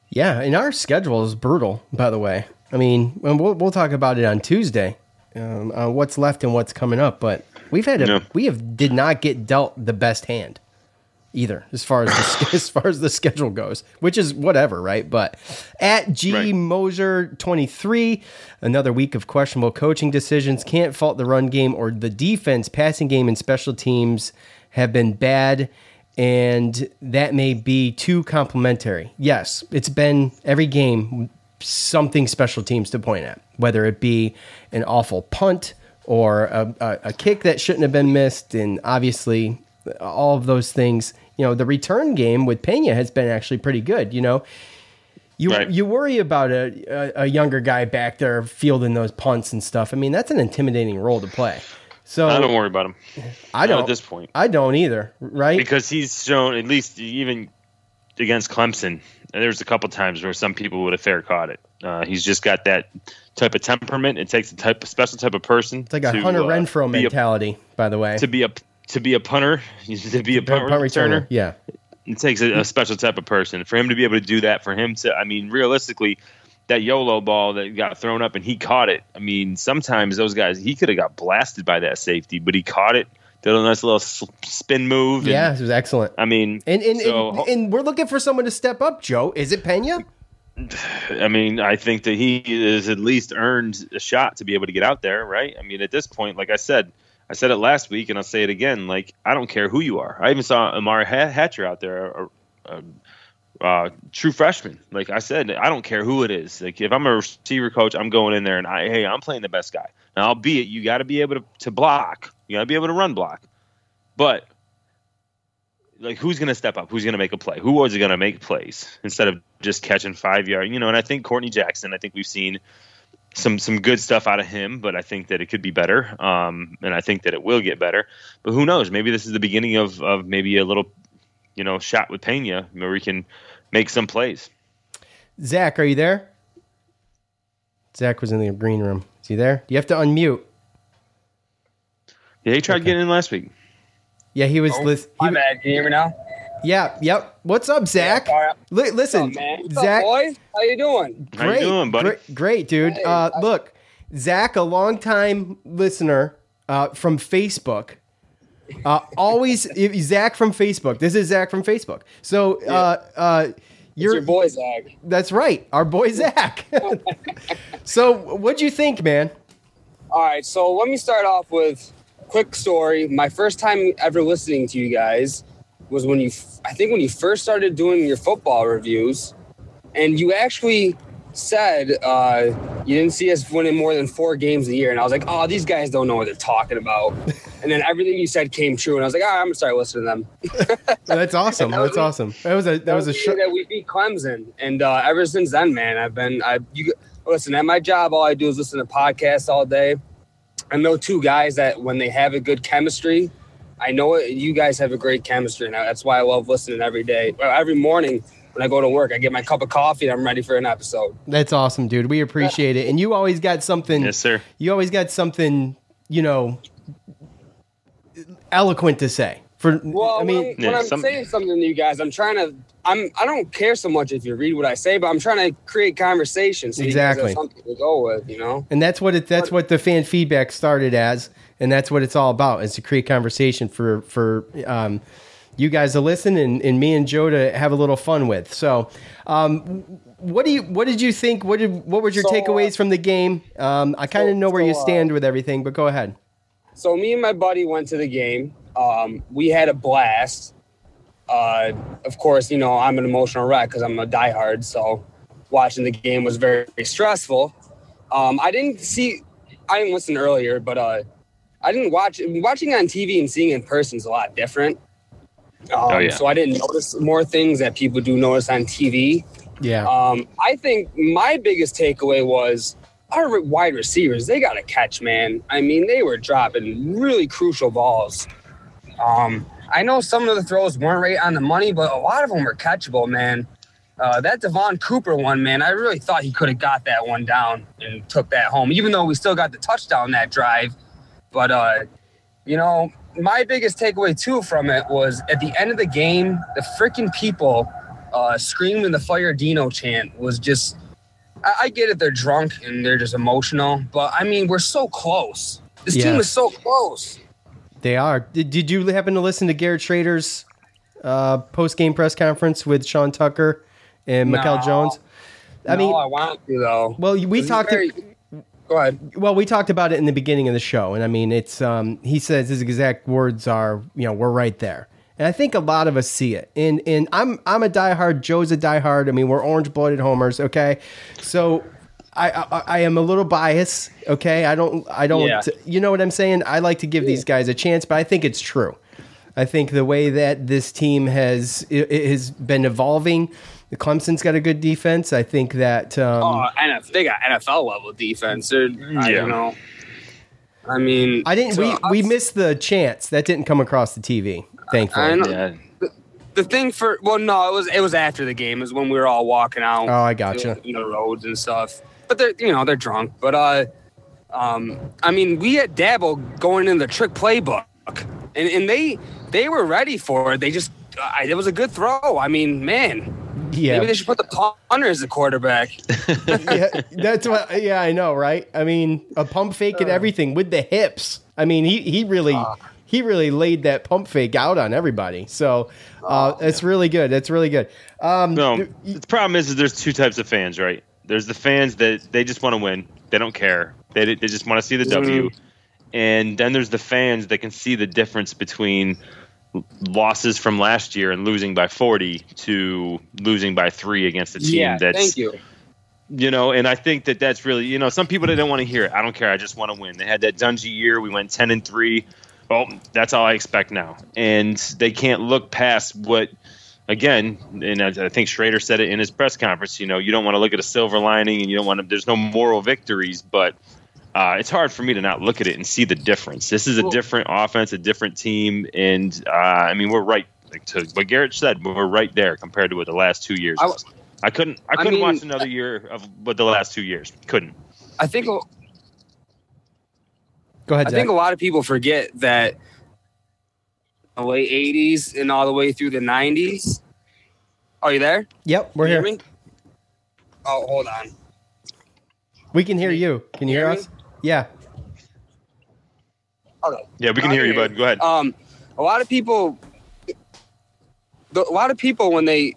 Yeah, and our schedule is brutal, by the way. I mean, we'll, we'll talk about it on Tuesday, um, uh, what's left and what's coming up. But we've had a, Yeah. we have did not get dealt the best hand either, as far as the, as far as the schedule goes, which is whatever, right? But at G Moser twenty three, another week of questionable coaching decisions. Can't fault the run game or the defense, passing game, and special teams have been bad and that may be too complimentary. Yes, it's been every game something special teams to point at, whether it be an awful punt or a, a, a kick that shouldn't have been missed, and obviously uh, all of those things. You know, the return game with Pena has been actually pretty good. You know, you you worry about a, a a younger guy back there fielding those punts and stuff. I mean, that's an intimidating role to play. So I don't worry about him. I Not don't at this point I don't either. Right? because he's shown at least even against Clemson. And there's a couple times where some people would have fair caught it. Uh, he's just got that type of temperament. It takes a type of special type of person. It's like a to, Hunter uh, Renfrow a- mentality, by the way. to be a to be a punter, to be a punt, Punt returner. Yeah. It takes a, a special type of person for him to be able to do that. For him to, I mean, realistically, that YOLO ball that got thrown up and he caught it. I mean, sometimes those guys he could have got blasted by that safety, but he caught it. Did a nice little spin move. and- Yeah, it was excellent. I mean, And and, so, and and we're looking for someone to step up, Joe. Is it Pena? I mean, I think that he has at least earned a shot to be able to get out there, right? I mean, at this point, like I said, I said it last week, and I'll say it again. Like, I don't care who you are. I even saw Amari Ha- Hatcher out there, a, a, a uh, true freshman. Like I said, I don't care who it is. Like, if I'm a receiver coach, I'm going in there and I, hey, I'm playing the best guy. Now, albeit you got to be able to, to block, you got to be able to run block, but like who's going to step up? Who's going to make a play? Who was going to make plays instead of just catching five yard? You know, and I think Courtney Jackson. I think we've seen some some good stuff out of him, but I think that it could be better. Um, and I think that it will get better. But who knows? Maybe this is the beginning of of maybe a little, you know, shot with Pena where we can make some plays. Zach, are you there? Zach was in the green room. Is he there? You have to unmute. Yeah, he tried getting in last week. Yeah, he was. Oh, lis- he my wa- bad. Can you hear me now? Yeah. Yep. What's up, Zach? Li- listen, What's Zach. up, boys? How you doing? Great, Great, great dude. uh, look, Zach, a longtime listener uh, from Facebook. Uh, always Zach from Facebook. This is Zach from Facebook. So uh, uh, you're your boy Zach. That's right, our boy Zach. so what'd you think, man? All right, so let me start off with a quick story. My first time ever listening to you guys was when you, I think, when you first started doing your football reviews, and you actually said uh, you didn't see us winning more than four games a year, and I was like, oh, these guys don't know what they're talking about. and then everything you said came true, and I was like, all right, I'm gonna start listening to them. That's awesome. That was That's me. awesome. That was a that was a show. that we beat Clemson, and uh, ever since then, man, I've been I you listen at my job. All I do is listen to podcasts all day. I know two guys that when they have a good chemistry, I know it, you guys have a great chemistry, and that's why I love listening every day, every morning when I go to work. I get my cup of coffee, and I'm ready for an episode. That's awesome, dude. We appreciate it. And you always got something. Yes, sir. You always got something, you know, eloquent to say. For Well, I mean, when, I'm- when I'm saying something to you guys, I'm trying to. I'm. I don't care so much if you read what I say, but I'm trying to create conversation. So Exactly. You guys have something to go with, you know. And that's what it. That's what the fan feedback started as, and that's what it's all about: is to create conversation for for um, you guys to listen and, and me and Joe to have a little fun with. So, um, what do you? What did you think? What did? What was your So, uh, takeaways from the game? Um, I kind of know where you so, uh, stand with everything, but go ahead. So me and my buddy went to the game. Um, we had a blast. Uh, of course, you know I'm an emotional wreck because I'm a diehard. So watching the game was very, very stressful. Um, I didn't see. I didn't listen earlier, but uh, I didn't watch. Watching on TV and seeing in person is a lot different. Um, Oh, yeah. So I didn't notice more things that people do notice on TV. Yeah. Um, I think my biggest takeaway was our wide receivers. They got to catch, man. I mean, they were dropping really crucial balls. Um, I know some of the throws weren't right on the money, but a lot of them were catchable, man. Uh, that Devon Cooper one, man, I really thought he could have got that one down and took that home, even though we still got the touchdown that drive. But, uh, you know, my biggest takeaway too from it was at the end of the game, the freaking people uh, screaming the Fire Dino chant was just. I, I get it, they're drunk and they're just emotional, but I mean, we're so close. This team is so close. They are. Did, did you happen to listen to Garrett Shrader's uh, post game press conference with Sean Tucker and Mikel No. Jones? I no, mean, I want to though. Well, we talked. very- Go ahead. Well, we talked about it in the beginning of the show, and I mean, it's. Um, he says his exact words are, you know, we're right there, and I think a lot of us see it. And and I'm I'm a diehard. Joe's a diehard. I mean, we're orange blooded homers. Okay, so. I, I, I am a little biased. Okay, I don't I don't Yeah. you know what I'm saying. I like to give these guys a chance, but I think it's true. I think the way that this team has it, it has been evolving, the Clemson's got a good defense. I think that um, oh, NF, they got NFL level defense. They're, I don't know. I mean, I didn't. so we us- we missed the chance that didn't come across the TV. Thankfully. I know. The, the thing for well, no, it was it was after the game. is when we were all walking out. Oh, I gotcha. In the roads and stuff. But they're you know they're drunk. But uh, um, I mean, we had Dabble going in the trick playbook, and and they they were ready for it. They just I, it was a good throw. I mean, man. Yeah. Maybe they should put the punter as the quarterback. yeah, that's what. Yeah, I know, right? I mean, a pump fake and everything with the hips. I mean, he he really he really laid that pump fake out on everybody. So uh, it's really good. It's really good. Um, No, the problem is, is there's two types of fans, right? There's the fans that they just want to win. They don't care. They, they just want to see the W. And then there's the fans that can see the difference between losses from last year and losing by 40 to losing by three against a team yeah, that's thank you. you know, and I think that that's really, you know, some people they don't want to hear it. I don't care. I just want to win. They had that Dungey year. We went ten and three. Well, that's all I expect now, and they can't look past what. Again, and I I think Shrader said it in his press conference. You know, you don't want to look at a silver lining, and you don't want to. There's no moral victories, but uh, it's hard for me to not look at it and see the difference. This is a different offense, a different team, and uh, I mean, we're right. Like to what Garrett said, we're right there compared to what the last two years. I- was. I couldn't. I I couldn't mean- watch another year of what the last two years. Couldn't. I think Go ahead. I think a lot of people forget that the late '80s and all the way through the '90s. Are you there? Yep, we're you here. hear me? Oh, hold on. We can hear you. Can you hear hear me? us? Yeah. Okay. Yeah, we can hear you, bud. Go ahead. Um, a lot of people, a lot of people when they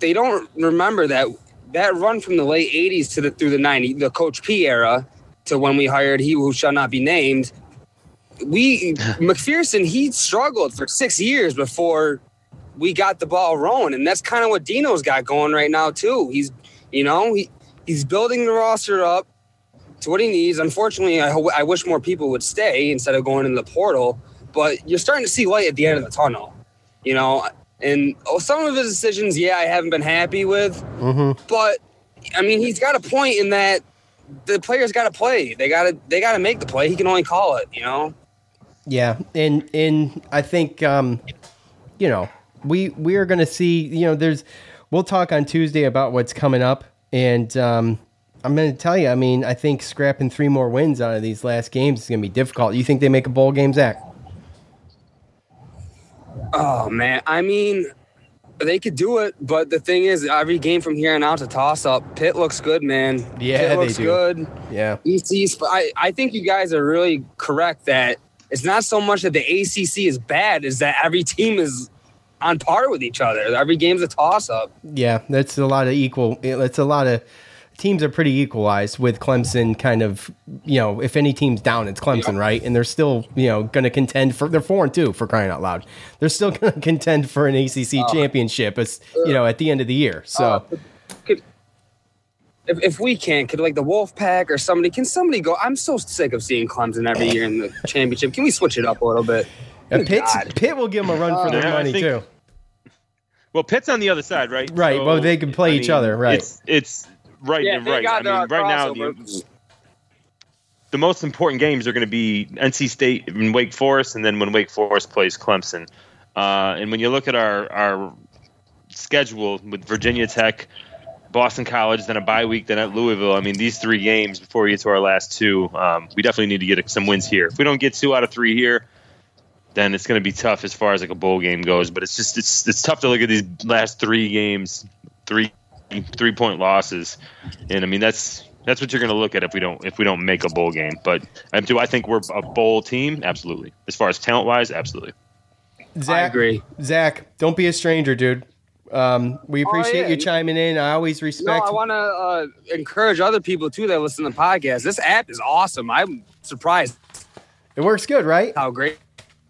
they don't remember that that run from the late '80s to the through the '90s, the Coach P era, to when we hired he who shall not be named. We MacPherson he struggled for six years before we got the ball rolling, and that's kind of what Dino's got going right now too. He's you know he he's building the roster up to what he needs. Unfortunately, I, ho- I wish more people would stay instead of going in the portal. But you're starting to see light at the end of the tunnel, you know. And oh, some of his decisions, yeah, I haven't been happy with. Mm-hmm. But I mean, he's got a point in that the players got to play. They got to they got to make the play. He can only call it, you know. Yeah, and and I think um, you know we we are going to see you know there's we'll talk on Tuesday about what's coming up, and um, I'm going to tell you. I mean, I think scrapping three more wins out of these last games is going to be difficult. You think they make a bowl game, Zach? Oh man, I mean, they could do it, but the thing is, every game from here on out to toss up. Pitt looks good, man. Yeah, Pitt they looks do. good. Yeah. EC's. I I think you guys are really correct that it's not so much that the ACC is bad, is that every team is on par with each other. Every game's a toss up. Yeah, that's a lot of equal. That's a lot of teams are pretty equalized with Clemson. Kind of, you know, if any team's down, it's Clemson, right? And they're still, you know, going to contend for. They're four and two for crying out loud. They're still going to contend for an ACC uh, championship. As uh, you know, at the end of the year. So uh, Could, if, if we can, could like the Wolf Pack or somebody, can somebody go? I'm so sick of seeing Clemson every year in the championship. Can we switch it up a little bit? and Pitt, Pitt will give them a run for their Yeah, money think- too. Well, Pitt's on the other side, right? Right, well, they can play each other, right. It's, it's right Yeah, right. got I mean, right now, the, the most important games are going to be NC State and Wake Forest, and then when Wake Forest plays Clemson. Uh, and when you look at our our schedule with Virginia Tech, Boston College, then a bye week, then at Louisville. I mean, these three games before we get to our last two, um, we definitely need to get some wins here. If we don't get two out of three here, then it's going to be tough as far as like a bowl game goes. But it's just it's it's tough to look at these last three games, three three point losses, and I mean that's that's what you're going to look at if we don't if we don't make a bowl game. But um, do I think we're a bowl team? Absolutely. As far as talent wise, absolutely. Zach, agree. Zach, don't be a stranger, dude. Um, we Oh, appreciate yeah. you chiming in. I always No, respect. I want to uh, encourage other people too that listen to the podcast. This app is awesome. I'm surprised it works good, right? how great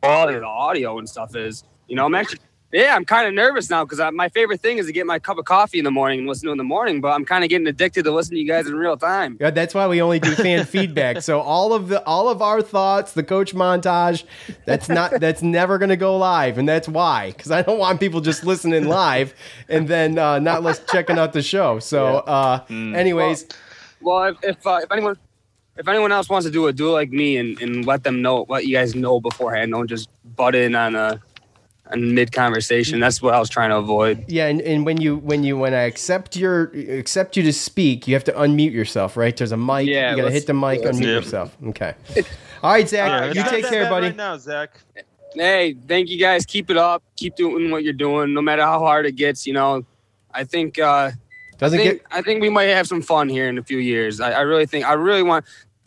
quality the audio and stuff is. You know, I'm actually, yeah, I'm kind of nervous now because my favorite thing is to get my cup of coffee in the morning and listen to in the morning. But I'm kind of getting addicted to listening to you guys in real time. Yeah, that's why we only do fan feedback. So all of the all of our thoughts, the coach montage, that's not that's never going to go live, and that's why because I don't want people just listening live and then uh, not less checking out the show. So, uh, anyways, Well, if if, uh, if anyone if anyone else wants to do it, do it like me and, and let them know let you guys know beforehand. Don't just butt in on a, a mid conversation. That's what I was trying to avoid. yeah, and, and when you when you when I accept your accept you to speak, you have to unmute yourself, right? There's a mic. Yeah, you got to hit the mic, unmute Yeah. yourself. Okay. All right, Zach, Yeah, you take care, buddy. Right now, Zach. Hey, thank you guys. Keep it up. Keep doing what you're doing, no matter how hard it gets. You know, I think uh, Doesn't I think, get I think we might have some fun here in a few years. I, I really think I really want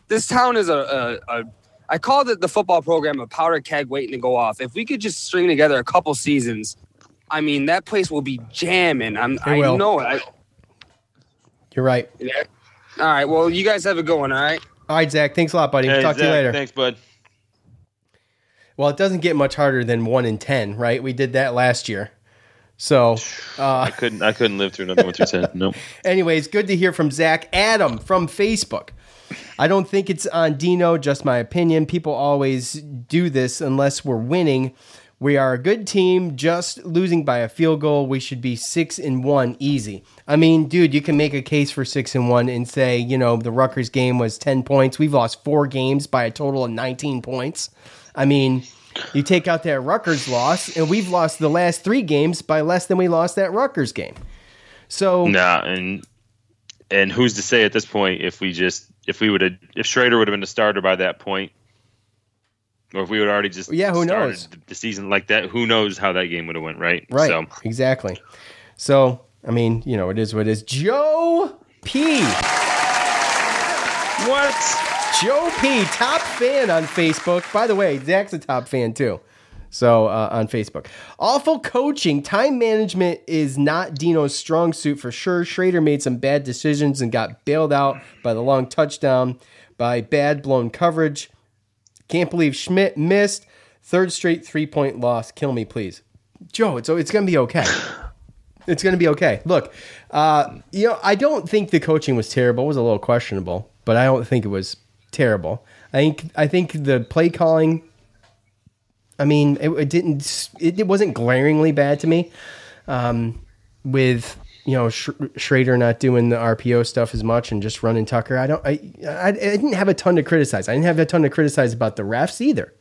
this town is a, a, a I called it the football program a powder keg waiting to go off. If we could just string together a couple seasons, I mean that place will be jamming. I'm, I will. know it. I, you're right. yeah. All right. Well, you guys have it going. All right. All right, Zach. Thanks a lot, buddy. Hey, Talk to you later. Thanks, bud. Well, it doesn't get much harder than one in ten, right? We did that last year. So, uh, I couldn't I couldn't live through another one through ten. Nope. anyways, good to hear from Zach Adam from Facebook. I don't think it's on Dino, just my opinion. People always do this unless we're winning. We are a good team, just losing by a field goal. We should be six and one easy. I mean, dude, you can make a case for six and one and say, you know, the Rutgers game was 10 points. We've lost four games by a total of 19 points. I mean, you take out that Rutgers loss, and we've lost the last three games by less than we lost that Rutgers game. So, Nah, and and who's to say at this point if we just if we would have if Shrader would have been a starter by that point, or if we would already just Yeah, who knows? the- the season like that? Who knows how that game would have went? Right. Right. So Exactly. So, I mean, you know, it is what it is. Joe P. What? Joe P. Top fan on Facebook. By the way, Zach's a top fan too. So uh, on Facebook, awful coaching, time management is not Dino's strong suit for sure. Shrader made some bad decisions and got bailed out by the long touchdown, by bad blown coverage. Can't believe Szmyt missed third straight three point loss. Kill me, please, Joe. It's it's gonna be okay. It's going to be okay. Look, uh, you know, I don't think the coaching was terrible. It was a little questionable, but I don't think it was terrible. I think I think the play calling. I mean, it, it didn't. It, it wasn't glaringly bad to me. Um, with you know Sch- Shrader not doing the RPO stuff as much and just running Tucker. I don't. I, I I didn't have a ton to criticize. I didn't have a ton to criticize about the refs either.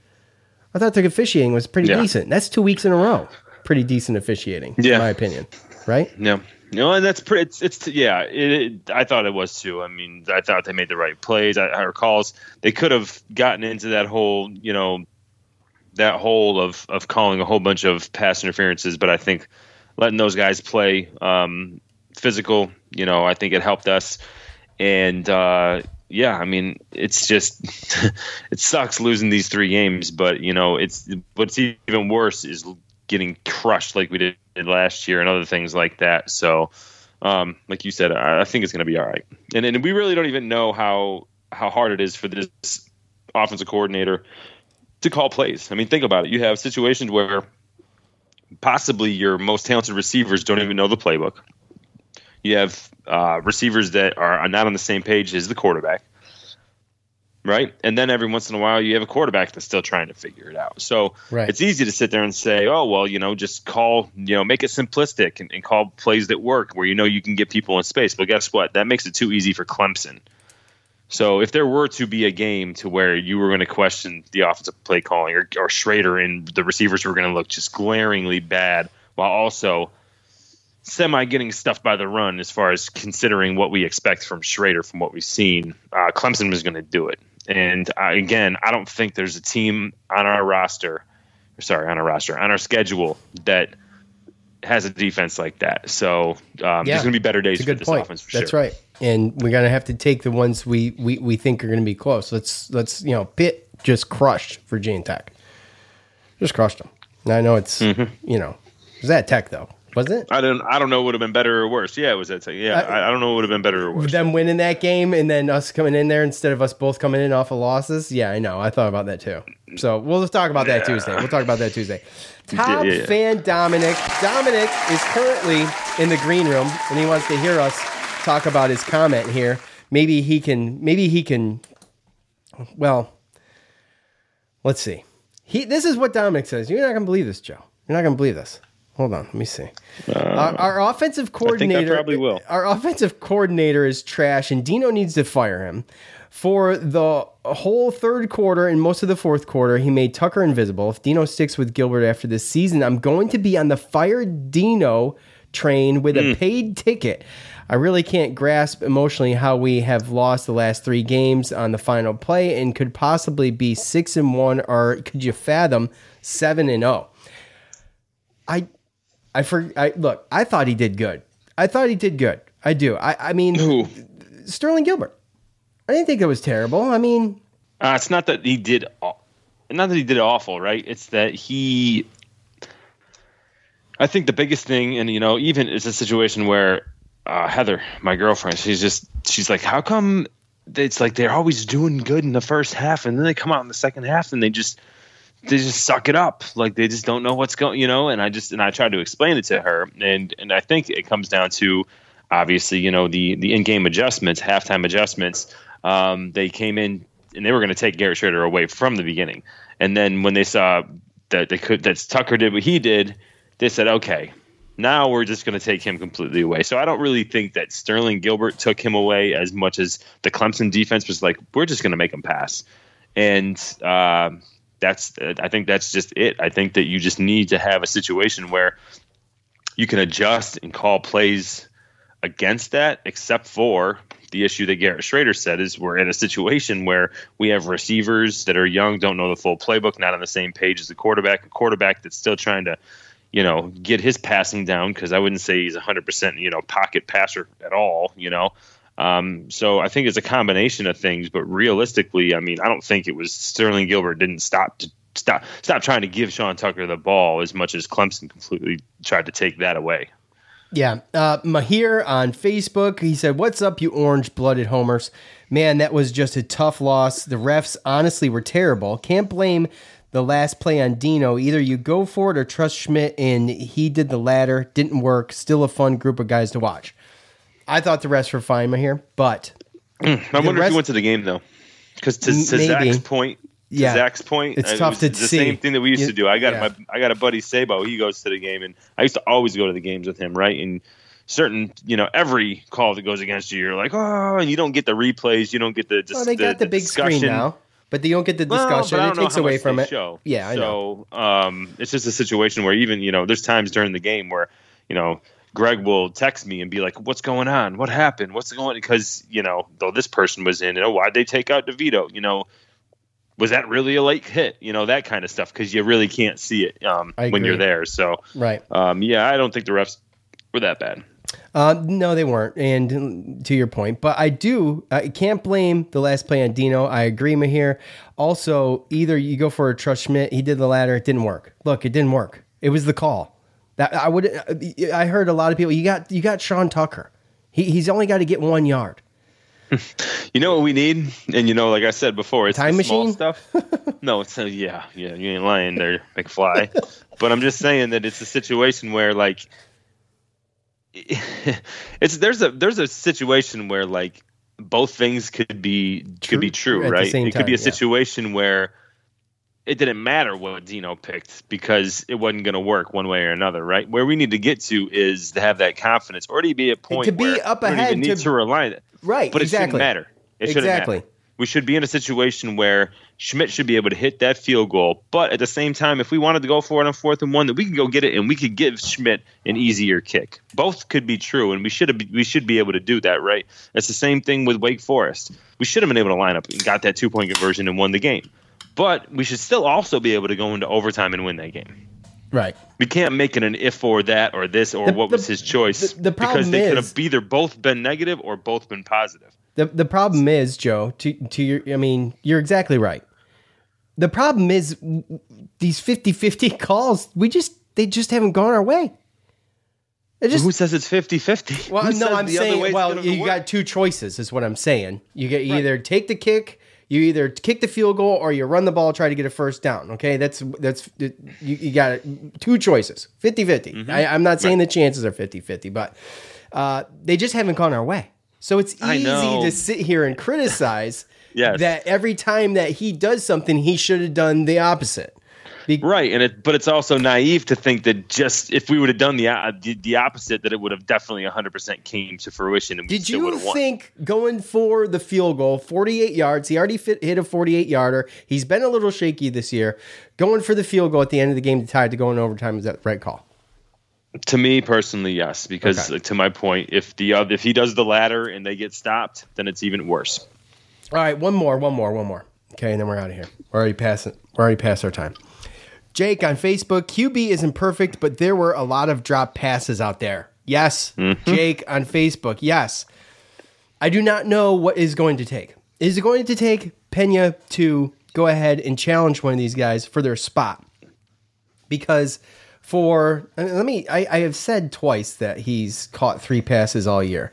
I thought the officiating was pretty Yeah. decent. That's two weeks in a row. Pretty decent officiating, Yeah. in my opinion. Right? Yeah. No, and that's pretty. It's, it's yeah. It, it, I thought it was too. I mean, I thought they made the right plays. I, our calls. They could have gotten into that whole, you know, that hole of of calling a whole bunch of pass interferences, but I think letting those guys play um, physical, you know, I think it helped us. And uh, yeah, I mean, it's just it sucks losing these three games, but you know, it's what's even worse is getting crushed like we did last year and other things like that. So, um, like you said, I, I think it's going to be all right. And and we really don't even know how how hard it is for this offensive coordinator to call plays. I mean, think about it. You have situations where possibly your most talented receivers don't even know the playbook. You have uh, receivers that are not on the same page as the quarterback, right? And then every once in a while, you have a quarterback that's still trying to figure it out. So Right. it's easy to sit there and say, "Oh, well, you know, just call, you know, make it simplistic and, and call plays that work where you know you can get people in space." But guess what? That makes it too easy for Clemson. So if there were to be a game to where you were going to question the offensive play calling or, or Shrader and the receivers were going to look just glaringly bad while also semi getting stuffed by the run as far as considering what we expect from Shrader from what we've seen, uh, Clemson was going to do it. And uh, again, I don't think there's a team on our roster, or sorry, on our roster, on our schedule that has a defense like that. So um, there's going to be better days for this point. offense for That's sure. right. And we're gonna have to take the ones we we, we think are gonna be close. Let's let's you know Pitt just crushed Virginia Tech, just crushed them. Now I know it's Mm-hmm. you know was that Tech though, wasn't it? I don't. I don't know. What would have been better or worse. Yeah, it was that. Yeah, uh, I, I don't know. What would have been better or worse. Them winning that game and then us coming in there instead of us both coming in off of losses. Yeah, I know. I thought about that too. So we'll just talk about that Tuesday. We'll talk about that Tuesday. Top Yeah, yeah. fan Dominic. Dominic is currently in the green room and he wants to hear us talk about his comment here. Maybe he can. Maybe he can. Well, let's see. He. This is what Dominic says. You're not gonna believe this, Joe. You're not gonna believe this. Hold on. Let me see. our, our offensive Uh, I think I coordinator. probably will. Our offensive coordinator is trash, and Dino needs to fire him. For the whole third quarter and most of the fourth quarter, he made Tucker invisible. If Dino sticks with Gilbert after this season, I'm going to be on the fire Dino train with Hmm. a paid ticket. I really can't grasp emotionally how we have lost the last three games on the final play and could possibly be six and one, or could you fathom seven and zero? I I for I look, I thought he did good. I thought he did good. I do. I I mean Sterling Gilbert. I didn't think it was terrible. I mean, Uh, it's not that he did, not that he did awful, right? It's that he. I think the biggest thing, and you know, even it's a situation where uh, Heather, my girlfriend, she's just she's like, how come it's like they're always doing good in the first half, and then they come out in the second half and they just they just suck it up, like they just don't know what's going, you know. And I just and I tried to explain it to her, and and I think it comes down to obviously, you know, the the in game adjustments, halftime adjustments. Um, they came in and they were going to take Garrett Shrader away from the beginning, and then when they saw that they could that Tucker did what he did, they said, okay, now we're just going to take him completely away. So I don't really think that Sterling Gilbert took him away as much as the Clemson defense was like, we're just going to make him pass, and. Uh, that's I think that's just it. I think that you just need to have a situation where you can adjust and call plays against that, except for the issue that Garrett Shrader said is we're in a situation where we have receivers that are young, don't know the full playbook, not on the same page as the quarterback, a quarterback that's still trying to, you know, get his passing down because I wouldn't say he's 100%, you know, pocket passer at all, you know. Um, so I think it's a combination of things, but realistically, I mean, I don't think it was Sterling Gilbert didn't stop to stop stop trying to give Sean Tucker the ball as much as Clemson completely tried to take that away. Yeah. Uh, Mahir on Facebook, he said, What's up, you orange blooded homers? Man, that was just a tough loss. The refs honestly were terrible. Can't blame the last play on Dino. Either you go for it or trust Szmyt, and he did the latter. Didn't work. Still a fun group of guys to watch. I thought the rest were fine, here, but. I the wonder if rest- you went to the game though, because to, to Zach's point, to Yeah. Zach's point, It's uh, it tough was to the see. same thing that we used You- to do. I got yeah. my I got a buddy Sabo. He goes to the game, and I used to always go to the games with him, right? And certain, you know, every call that goes against you, you're like, oh, and you don't get the replays, you don't get the. Dis- Oh, they got the, big screen now, but you don't get the discussion. I it takes away from it. Show. Yeah, I know. so, um, it's just a situation where even you know, there's times during the game where you know. Greg will text me and be like, "What's going on? What happened? What's going?" Because you know, though this person was in, you know, why'd they take out Devito? You know, was that really a late hit? You know that kind of stuff because you really can't see it um, when you're there. So Right. um, yeah, I don't think the refs were that bad. Uh, no, they weren't. And to your point, but I do, I can't blame the last play on Dino. I agree with here. Also, either you go for a trust Szmyt, he did the latter, it didn't work. Look, it didn't work. It was the call. That I would, uh, I heard a lot of people. You got, you got Sean Tucker. He, he's only got to get one yard. You know what we need, and you know, like I said before, it's Time machine? stuff. no, it's a, yeah, yeah. You ain't lying there, McFly. but I'm just saying that it's a situation where like it's there's a there's a situation where like both things could be could be true, right? it could be a time, yeah. situation where it didn't matter what Dino picked because it wasn't going to work one way or another, right? Where we need to get to is to have that confidence, or to be at a point to be where up ahead even need to- to, rely it. Right, But it exactly. shouldn't matter. It shouldn't Exactly. matter. We should be in a situation where Szmyt should be able to hit that field goal, but at the same time, if we wanted to go for it on fourth and one, that we could go get it and we could give Szmyt an easier kick. Both could be true, and we should have we should be able to do that, right? It's the same thing with Wake Forest. We should have been able to line up and got that two point conversion and won the game, but we should still also be able to go into overtime and win that game. Right. We can't make it an if or that or this or The- what the- was his choice the- the problem because they could have either both been negative or both been positive. The the problem is, Joe, to to your I mean, you're exactly right. The problem is these 50-50 calls, we just they just haven't gone our way. Just, Who says it's 50-50? well, Who no, I'm saying, well, you work? got two choices, is what I'm saying. You get you either take the kick, you either kick the field goal, or you run the ball, try to get a first down. Okay, that's that's you, you got two choices, 50-50. Mm-hmm. I, I'm not saying the chances are 50-50, but uh, they just haven't gone our way. So it's easy to sit here and criticize Yes. that every time that he does something, he should have done the opposite. Right, and it, but it's also naive to think that just if we would have done the, uh, the the opposite, that it would have definitely 100% came to fruition and Did you think going for the field goal, 48 yards, he already fit, hit a 48 yarder. He's been a little shaky this year. Going for the field goal at the end of the game to tie it to go in overtime is that right call? To me personally, yes, because Okay. uh, to my point, if the uh, if he does the latter and they get stopped, then it's even worse. All right, one more, one more, one more. Okay, and then we're out of here. We're already past it. We're already past our time. Jake on Facebook, QB isn't perfect, but there were a lot of drop passes out there. Yes, mm-hmm. Jake on Facebook. Yes. I do not know what is going to take. Is it going to take Pena to go ahead and challenge one of these guys for their spot? Because for let me I, I have said twice that he's caught three passes all year.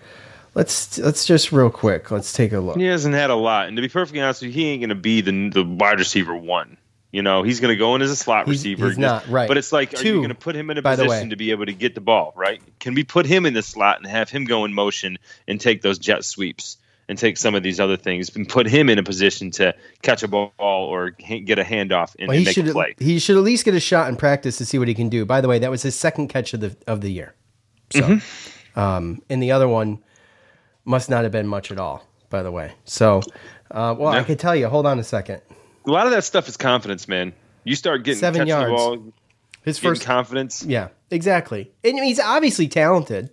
Let's let's just real quick. Let's take a look. He hasn't had a lot, and to be perfectly honest with you, he ain't going to be the the wide receiver one. You know, he's going to go in as a slot He's- receiver. he's not, right. But it's like, are you going to put him in a position to be able to get the ball, right? Can we put him in the slot and have him go in motion and take those jet sweeps and take some of these other things and put him in a position to catch a ball or get a handoff and, Well, and make should a play? he should at least get a shot in practice to see what he can do. By the way, that was his second catch of the of the year. So, Mm-hmm. um, and the other one must not have been much at all. By the way, so uh, well, I can tell you. Hold on a second. A lot of that stuff is confidence, man. You start getting Seven yards. ball, His first confidence. Yeah, exactly. And he's obviously talented.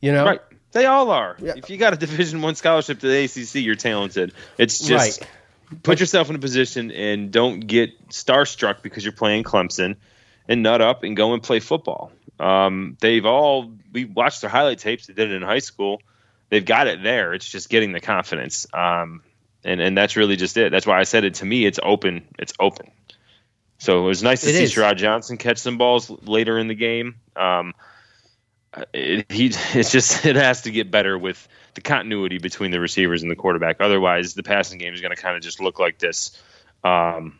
You know, Right. They all are. If you got a Division One scholarship to the ACC, you're talented. It's just Right. put yourself in a position and don't get starstruck because you're playing Clemson, and nut up and go and play football. Um, they've all we watched their highlight tapes. They did it in high school. They've got it there. It's just getting the confidence. Um, and and that's really just it. That's why I said it. To me, it's open. It's open. So it was nice to It see is. Sherrod Johnson catch some balls later in the game. Um, it, he it's just it has to get better with the continuity between the receivers and the quarterback. Otherwise, the passing game is going to kind of just look like this um,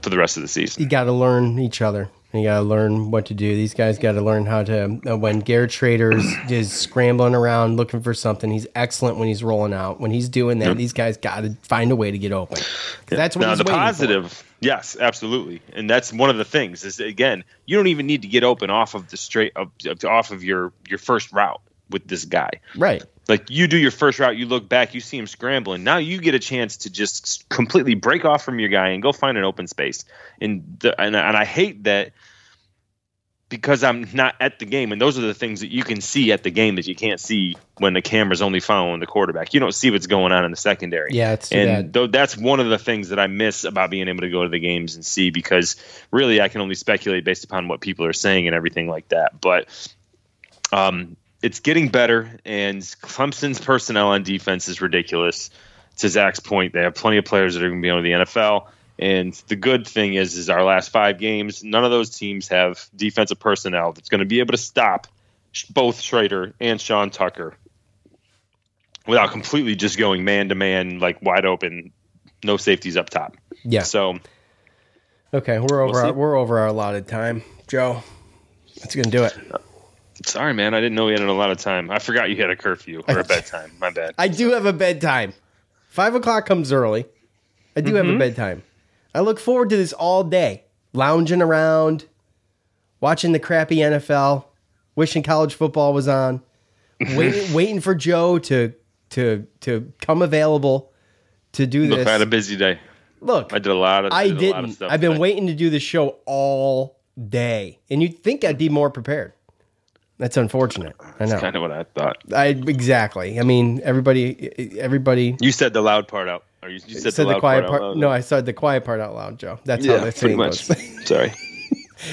for the rest of the season. you got to learn each other. You got to learn what to do. These guys got to learn how to. Uh, when Garrett Shrader's is scrambling around looking for something, he's excellent when he's rolling out. When he's doing that, Yep. these guys got to find a way to get open. that's what now he's the waiting for. positive, yes, absolutely, and that's one of the things. Is again, you don't even need to get open off of the straight of, off of your your first route with this guy. Right. Like you do your first route, you look back, you see him scrambling. Now you get a chance to just completely break off from your guy and go find an open space. And the, and, and I hate that because I'm not at the game, and those are the things that you can see at the game that you can't see when the camera's only following the quarterback. You don't see what's going on in the secondary. Yeah, it's and though that's one of the things that I miss about being able to go to the games and see because really I can only speculate based upon what people are saying and everything like that. But um, it's getting better, and Clemson's personnel on defense is ridiculous. To Zach's point, they have plenty of players that are going to be on the NFL. And the good thing is, is our last five games, none of those teams have defensive personnel that's going to be able to stop both Shrader and Sean Tucker without completely just going man to man, like wide open, no safeties up top. Yeah. So Okay, we're over. We'll our, we're over our allotted time, Joe. That's gonna do it. Sorry, man, I didn't know we had a lot of time. I forgot you had a curfew or a bedtime. My bad. I do have a bedtime. Five o'clock comes early. I do have a Mhm. bedtime. I look forward to this all day, lounging around, watching the crappy NFL, wishing college football was on, waiting, waiting for Joe to to to come available to do Look, this. I had a busy day. Look, I did a lot of. I did a lot of didn't. stuff I've been today. waiting to do the show all day, and you'd think I'd be more prepared. That's unfortunate. I know. That's kind of what I thought. I exactly. I mean, everybody, everybody You said the loud part out. Or you, you said, said the, the quiet part. part. out loud. no, I said the quiet part out loud, Joe. That's yeah, how the pretty saying much. goes. Sorry.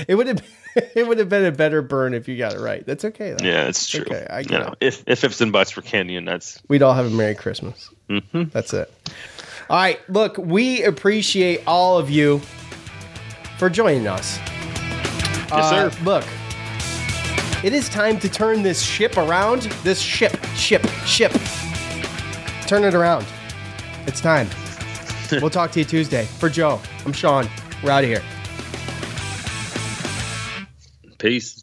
it would have. It would have been a better burn if you got it right. That's okay. Though. Yeah, it's true. Okay, I You get know, it. if if ifs and buts were candy and nuts. We'd all have a Merry Christmas. Mm-hmm. That's it. All right. Look, we appreciate all of you for joining us. Yes, sir. Look, it is time to turn this ship around. This ship, ship, ship. Turn it around. It's time. we'll talk to you Tuesday. For Joe, I'm Sean. We're out of here. Peace.